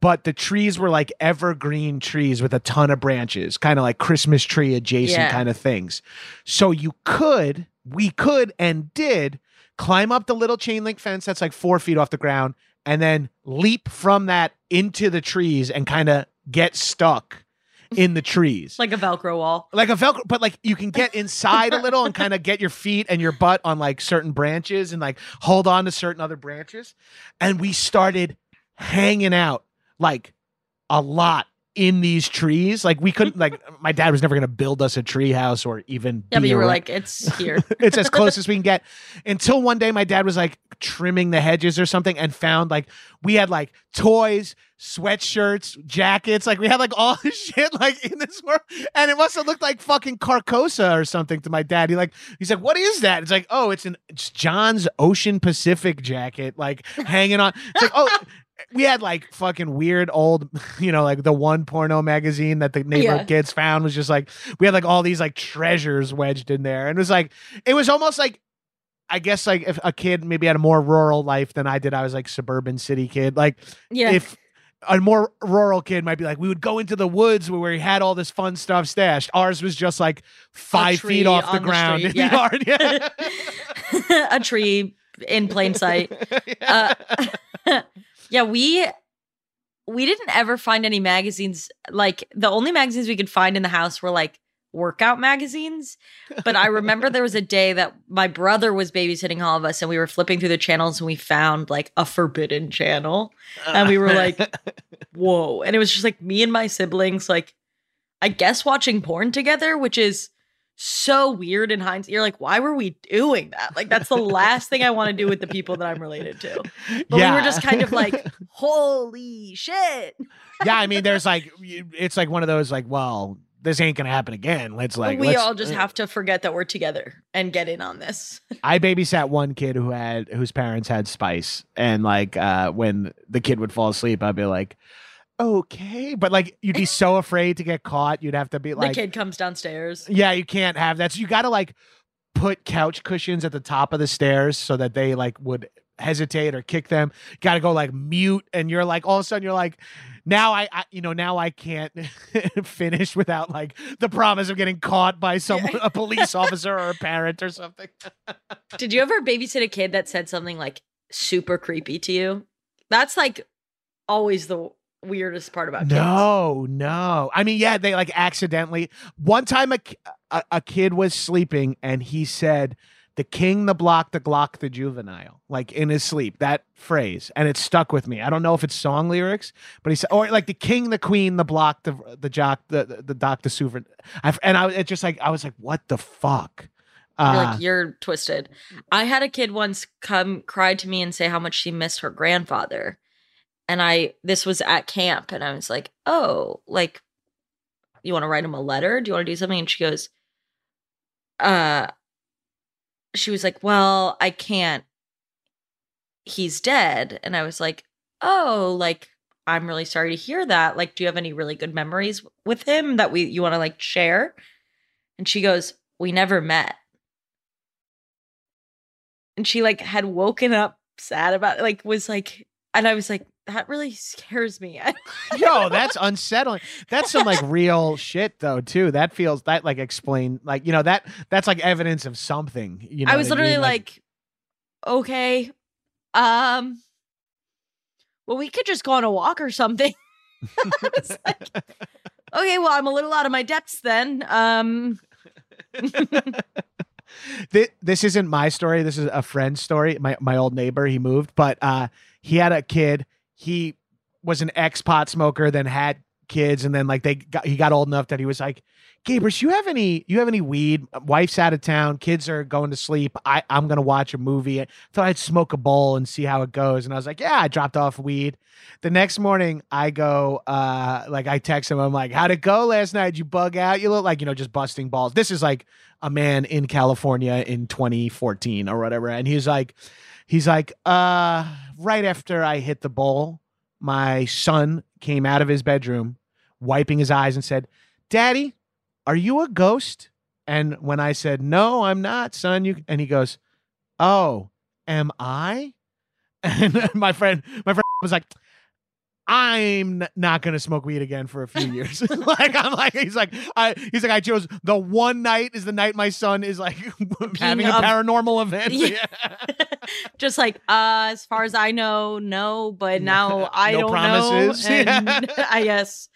A: but the trees were like evergreen trees with a ton of branches, kind of like Christmas tree adjacent
B: Yeah.
A: kind of things. So you could, we could and did climb up the little chain link fence that's like four feet off the ground and then leap from that into the trees and kind of get stuck in the trees.
B: Like a Velcro wall.
A: like a velcro but like you can get inside a little and kind of get your feet and your butt on like certain branches and like hold on to certain other branches and we started hanging out like a lot in these trees. Like we couldn't like my dad was never to build us a tree house or even
B: Yeah, but you were
A: around-
B: like, it's here.
A: it's as close as we can get. Until one day my dad was like trimming the hedges or something and found like we had like toys sweatshirts jackets like we had like all this shit like in this world. And it must have looked like fucking carcosa or something to my dad. He like he's like what is that? It's like oh it's an it's john's ocean pacific jacket like hanging on. It's like oh we had like fucking weird old, you know, like the one porno magazine that the neighborhood
B: Yeah.
A: kids found was just like we had like all these like treasures wedged in there, and it was like it was almost like I guess like if a kid maybe had a more rural life than I did, I was like suburban city kid. Like
B: Yeah.
A: if a more rural kid might be like, we would go into the woods where we had all this fun stuff stashed. Ours was just like five feet off the
B: the
A: ground
B: street,
A: in the yard. Yeah.
B: a tree in plain sight. Uh, yeah, we we didn't ever find any magazines. Like the only magazines we could find in the house were like workout magazines. But I remember there was a day that my brother was babysitting all of us, and we were flipping through the channels, and we found like a forbidden channel, and we were like, "Whoa!" And it was just like me and my siblings, like I guess watching porn together, which is so weird in hindsight. You're like, why were we doing that? Like, that's the last thing I want to do with the people that I'm related to. But we were just kind of like, holy shit.
A: yeah, I mean, there's like, it's like one of those like, well, this ain't gonna happen again. Let's like,
B: we
A: let's-
B: all just have to forget that we're together and get in on this.
A: I babysat one kid who had whose parents had spice, and like uh, when the kid would fall asleep, I'd be like, okay, but like you'd be so afraid to get caught, you'd have to be like,
B: the kid comes downstairs.
A: yeah, you can't have that. So you got to like put couch cushions at the top of the stairs so that they like would hesitate or kick them. Got to go like mute, and you're like all of a sudden you're like, now I, I you know now I can't finish without like the promise of getting caught by someone, a police officer or a parent or something.
B: Did you ever babysit a kid that said something like super creepy to you? That's like always the weirdest part about kids.
A: No, no. I mean, yeah, they like accidentally. One time, a, a, a kid was sleeping and he said, "The king, the block, the Glock, the juvenile," like in his sleep. That phrase, and it stuck with me. I don't know if it's song lyrics, but he said, or like the king, the queen, the block, the the jock, the the, the doc, the super. I, and I, it just like I was like, what the fuck.
B: You're
A: Uh,
B: like you're twisted. I had a kid once come cry to me and say how much she missed her grandfather. And I this was at camp and I was like, "Oh, like you want to write him a letter? Do you want to do something?" And she goes uh she was like, "Well, I can't. He's dead." And I was like, "Oh, like I'm really sorry to hear that. Like do you have any really good memories with him that we you want to like share?" And she goes, "We never met." and she like had woken up sad about like was like and I was like that really scares me.
A: Yo, that's unsettling. That's some like real shit though too. That feels that like explain like you know that that's like evidence of something. You know,
B: I was literally
A: mean?
B: like, okay, um, well, we could just go on a walk or something. I was like, okay, well, I'm a little out of my depths then. Um,
A: Thi- this isn't my story. This is a friend's story. My my old neighbor, he moved, but uh he had a kid. He was an ex pot smoker, then had kids, and then like they got he got old enough that he was like, Gabrus, you have any you have any weed? Wife's out of town, kids are going to sleep. I, I'm gonna watch a movie. I thought I'd smoke a bowl and see how it goes. And I was like, Yeah, I dropped off weed. The next morning I go, uh, like I text him, I'm like, How'd it go last night? Did you bug out? You look like, you know, just busting balls. This is like a man in California in 2014 or whatever. And he's like, he's like, uh, right after I hit the bowl, my son came out of his bedroom, wiping his eyes, and said, Daddy, are you a ghost? And when I said, No, I'm not, son, you and he goes, Oh, am I? And my friend, my friend was like, I'm not gonna smoke weed again for a few years. like I'm like he's like I he's like I chose the one night is the night my son is like having a paranormal event.
B: Yeah. just like, uh, as far as I know, no, but now I
A: No
B: don't
A: promises.
B: know. And I guess,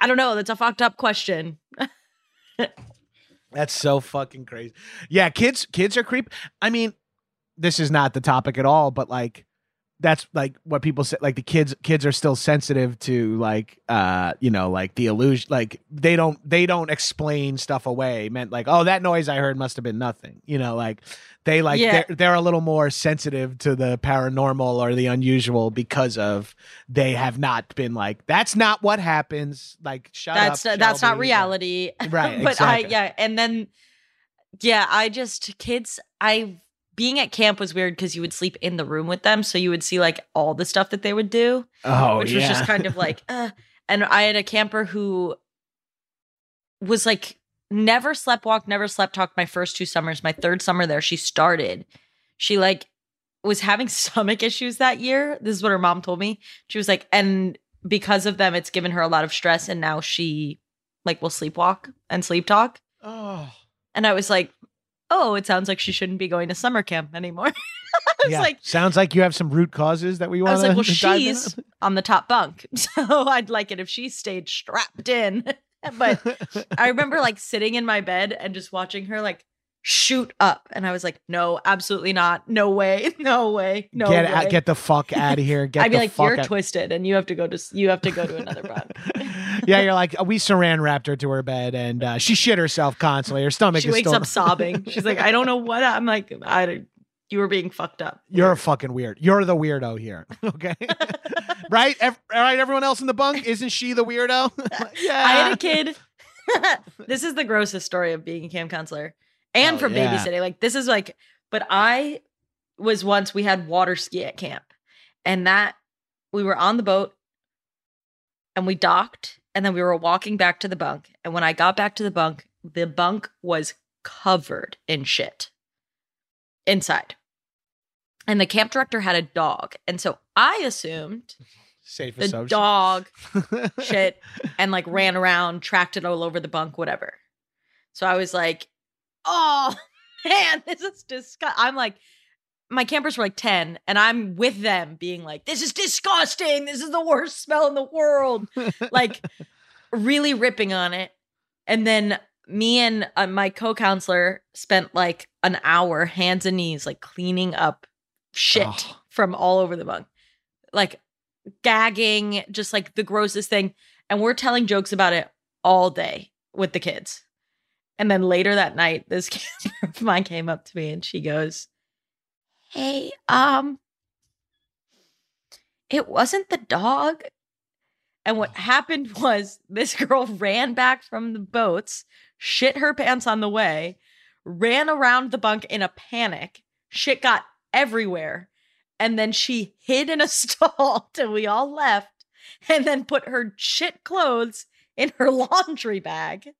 B: I don't know. That's a fucked up question.
A: That's so fucking crazy. Yeah, kids kids are creep. I mean, this is not the topic at all, but like that's like what people say like the kids kids are still sensitive to like uh you know like the illusion like they don't they don't explain stuff away meant like oh that noise i heard must have been nothing you know like they like
B: Yeah.
A: they're, they're a little more sensitive to the paranormal or the unusual because of they have not been like that's not what happens like shut
B: that's
A: up
B: that's not reality.
A: Right,
B: but I,
A: exactly.
B: yeah. And then, yeah, I just, kids, I, being at camp was weird because you would sleep in the room with them. So you would see like all the stuff that they would do.
A: oh
B: which
A: yeah.
B: was just kind of like, uh. and I had a camper who was like never slept walk, never slept talk. My first two summers, my third summer there, she started. She like was having stomach issues that year. This is what her mom told me. She was like, and because of them, it's given her a lot of stress, and now she like will sleepwalk and sleep talk.
A: oh
B: And I was like, oh, it sounds like she shouldn't be going to summer camp anymore. I was
A: yeah.
B: like,
A: sounds like you have some root causes that we want. To.
B: I was like, well,
A: in
B: she's on the top bunk. So I'd like it if she stayed strapped in. but? I remember like sitting in my bed and just watching her like shoot up. And I was like, no, absolutely not. No way. No way. No way.
A: get
B: way.
A: out, get the fuck out of here. Get
B: I'd be like, you're
A: out.
B: twisted and you have to go to you have to go to another bunk.
A: Yeah, you're like we saran wrapped her to her bed and uh, she shit herself constantly. Her stomach
B: she wakes
A: still.
B: up sobbing. She's like, I don't know what I'm like. I don't- you were being fucked up.
A: You're a fucking weird. You're the weirdo here. Okay, right? Ev- all right, everyone else in the bunk, isn't she the weirdo? yeah.
B: I had a kid. this is the grossest story of being a camp counselor and
A: Oh,
B: for
A: yeah.
B: babysitting. Like this is like, but I was once we had water ski at camp, and that we were on the boat, and we docked, and then we were walking back to the bunk. And when I got back to the bunk, the bunk was covered in shit inside. and the camp director had a dog. And so I assumed
A: Safe
B: the
A: assumption.
B: dog shit and like ran around, tracked it all over the bunk, whatever. So I was like, oh man, this is disgusting. I'm like, my campers were like 10, and I'm with them being like, this is disgusting. This is the worst smell in the world. like, really ripping on it. And then me and uh, my co counselor spent like an hour, hands and knees, like cleaning up shit
A: Ugh.
B: from all over the bunk. Like, gagging, just like the grossest thing. And we're telling jokes about it all day with the kids. And then later that night, this kid of mine came up to me and she goes, Hey, um, it wasn't the dog. And what happened was this girl ran back from the boats, shit her pants on the way, ran around the bunk in a panic. Shit got everywhere. And then she hid in a stall till we all left and then put her shit clothes in her laundry bag.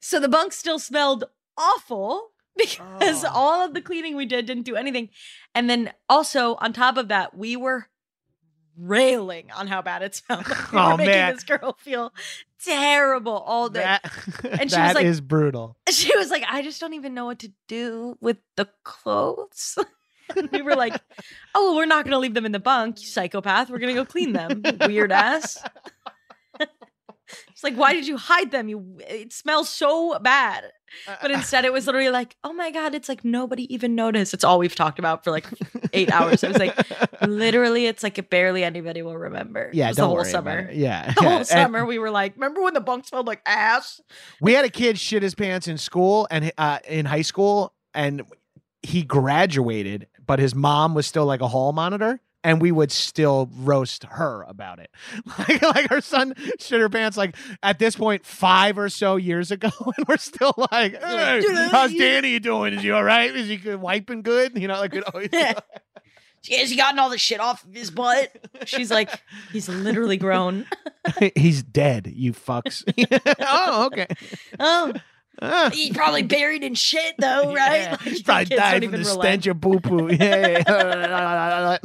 B: So the bunk still smelled awful because
A: Oh.
B: all of the cleaning we did didn't do anything. And then also on top of that, we were railing on how bad it smelled. Like we
A: Oh,
B: were making
A: man.
B: this girl feel terrible all day.
A: That,
B: And she was like-
A: is brutal.
B: she was like, I just don't even know what to do with the clothes. and we were like, Oh, well, we're not gonna leave them in the bunk, you psychopath. We're gonna go clean them, weird ass. It's like, why did you hide them? You it smells so bad. But instead it was literally like, oh my god, it's like nobody even noticed. It's all we've talked about for like eight hours. I was like, literally, it's like barely anybody will remember.
A: yeah,
B: it
A: don't
B: the whole
A: worry
B: summer.
A: it. Yeah,
B: The
A: yeah.
B: whole
A: And
B: summer, we were like, remember when the bunk smelled like ass?
A: we had a kid shit his pants in school and uh, in high school, and he graduated, but his mom was still like a hall monitor. And we would still roast her about it, like like her son shit her pants like at this point five or so years ago, and we're still like, hey, how's Danny doing? Is he all right? Is he good, wiping good? You know, like we'd always
B: Has he gotten all the shit off of his butt? She's like, he's literally grown.
A: He's dead, you fucks. oh, okay.
B: Oh,
A: Ah.
B: he's probably buried in shit though, right?
A: Yeah.
B: Like,
A: probably died from the
B: even
A: stench of poo poo. Yeah.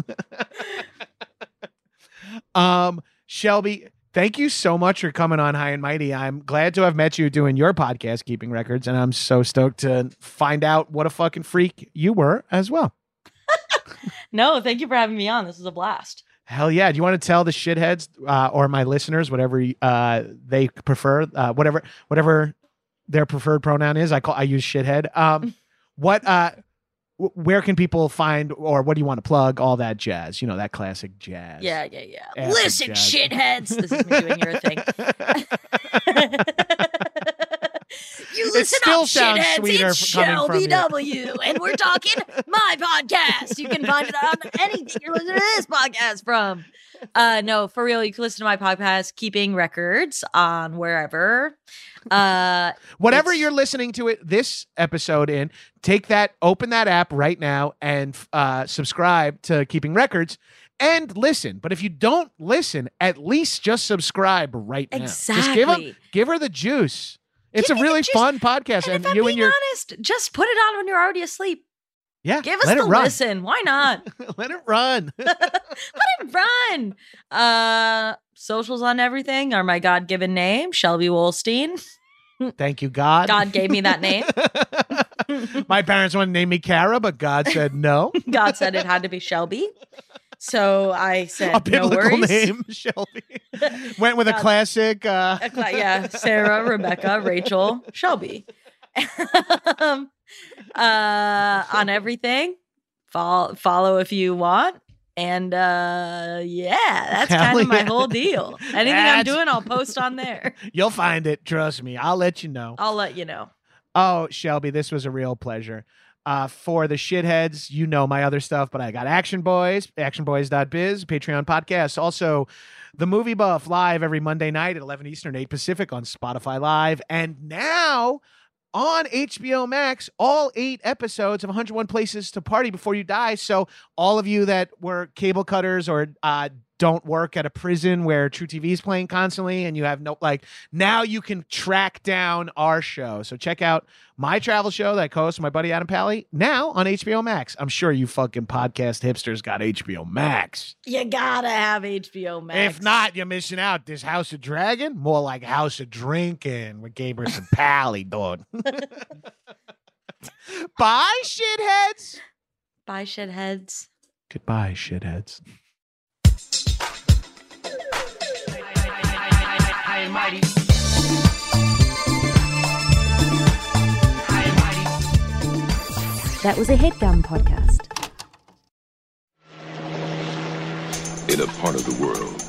A: um, Shelby, thank you so much for coming on High and Mighty. I'm glad to have met you doing your podcast, Keeping Records, and I'm so stoked to find out what a fucking freak you were as well.
B: No, thank you for having me on. This was a blast.
A: Hell yeah! Do you want to tell the shitheads uh, or my listeners whatever uh, they prefer, uh, whatever whatever their preferred pronoun is? I call I use shithead. Um, what uh, w- where can people find or what do you want to plug? All that jazz, you know that classic jazz.
B: Yeah, yeah, yeah.
A: Acid
B: Listen,
A: jazz.
B: shitheads. This is me doing your thing. you
A: It
B: listen
A: still
B: up,
A: sounds
B: shitheads.
A: sweeter
B: It's
A: f- coming from
B: Shelby
A: you.
B: W, and we're talking my podcast. You can find it on anything you're listening to this podcast from. Uh, no, for real, you can listen to my podcast, Keeping Records, on wherever. Uh,
A: Whatever you're listening to it this episode in, take that, open that app right now, and uh, subscribe to Keeping Records. And listen, but if you don't listen, at least just subscribe right now. Just give 'em-
B: exactly.
A: give her the juice. It's
B: Give
A: a really fun podcast,
B: And
A: and,
B: if I'm
A: you
B: being
A: and your
B: honest, just put it on when you're already asleep.
A: Yeah,
B: Give us
A: let
B: the
A: it run.
B: listen. Why not?
A: let it run.
B: Let it run. Uh, socials on everything are my God given name, Shelby Wolstein.
A: Thank you, God.
B: God gave me that name.
A: My parents wanted to name me Kara, but God said no.
B: God said it had to be Shelby. So I said,
A: a
B: no
A: biblical
B: worries.
A: name, Shelby. Went with a classic. Uh,
B: A yeah, Sarah, Rebecca, Rachel, Shelby. um, uh, on everything. Follow, follow if you want. And uh yeah, that's
A: Hell
B: kind of my whole deal. Anything I'm doing, I'll post on there.
A: you'll find it. Trust me. I'll let you know.
B: I'll let you know.
A: Oh, Shelby, this was a real pleasure. Uh, for the shitheads, you know my other stuff, but I got Action Boyz, actionboyz.biz, Patreon podcast. Also, the movie buff live every Monday night at 11 Eastern, 8 Pacific on Spotify Live. And now on HBO Max, all eight episodes of 101 Places to Party Before You Die. So, all of you that were cable cutters or uh, don't work at a prison where truTV is playing constantly and you have no like now you can track down our show. So check out my travel show that I co-host with my buddy Adam Pally now on HBO Max. I'm sure you fucking podcast hipsters got HBO Max.
B: You gotta have HBO Max.
A: If not, you're missing out. This House of Dragon, more like House of Drinking with Gabrus and Pally, dude. Bye, shitheads.
B: Bye, shitheads.
A: Goodbye, shitheads.
C: That was a headgum podcast.
D: In a part of the world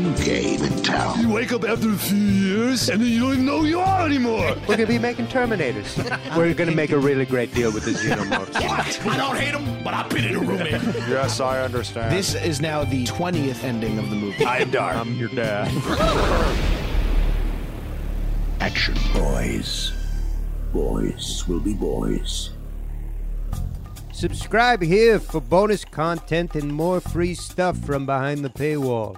E: game in town.
F: You wake up after a few years and then you don't even know who you are anymore.
G: We're gonna be making Terminators. We're gonna make a really great deal with the Xenomorphs.
H: I don't hate them, but I've been in a room.
G: yes, I understand.
A: This is now the 20th ending of the movie.
H: I am dark.
G: I'm your dad.
E: Action Boyz. Boys will be boys.
I: Subscribe here for bonus content and more free stuff from behind the paywall.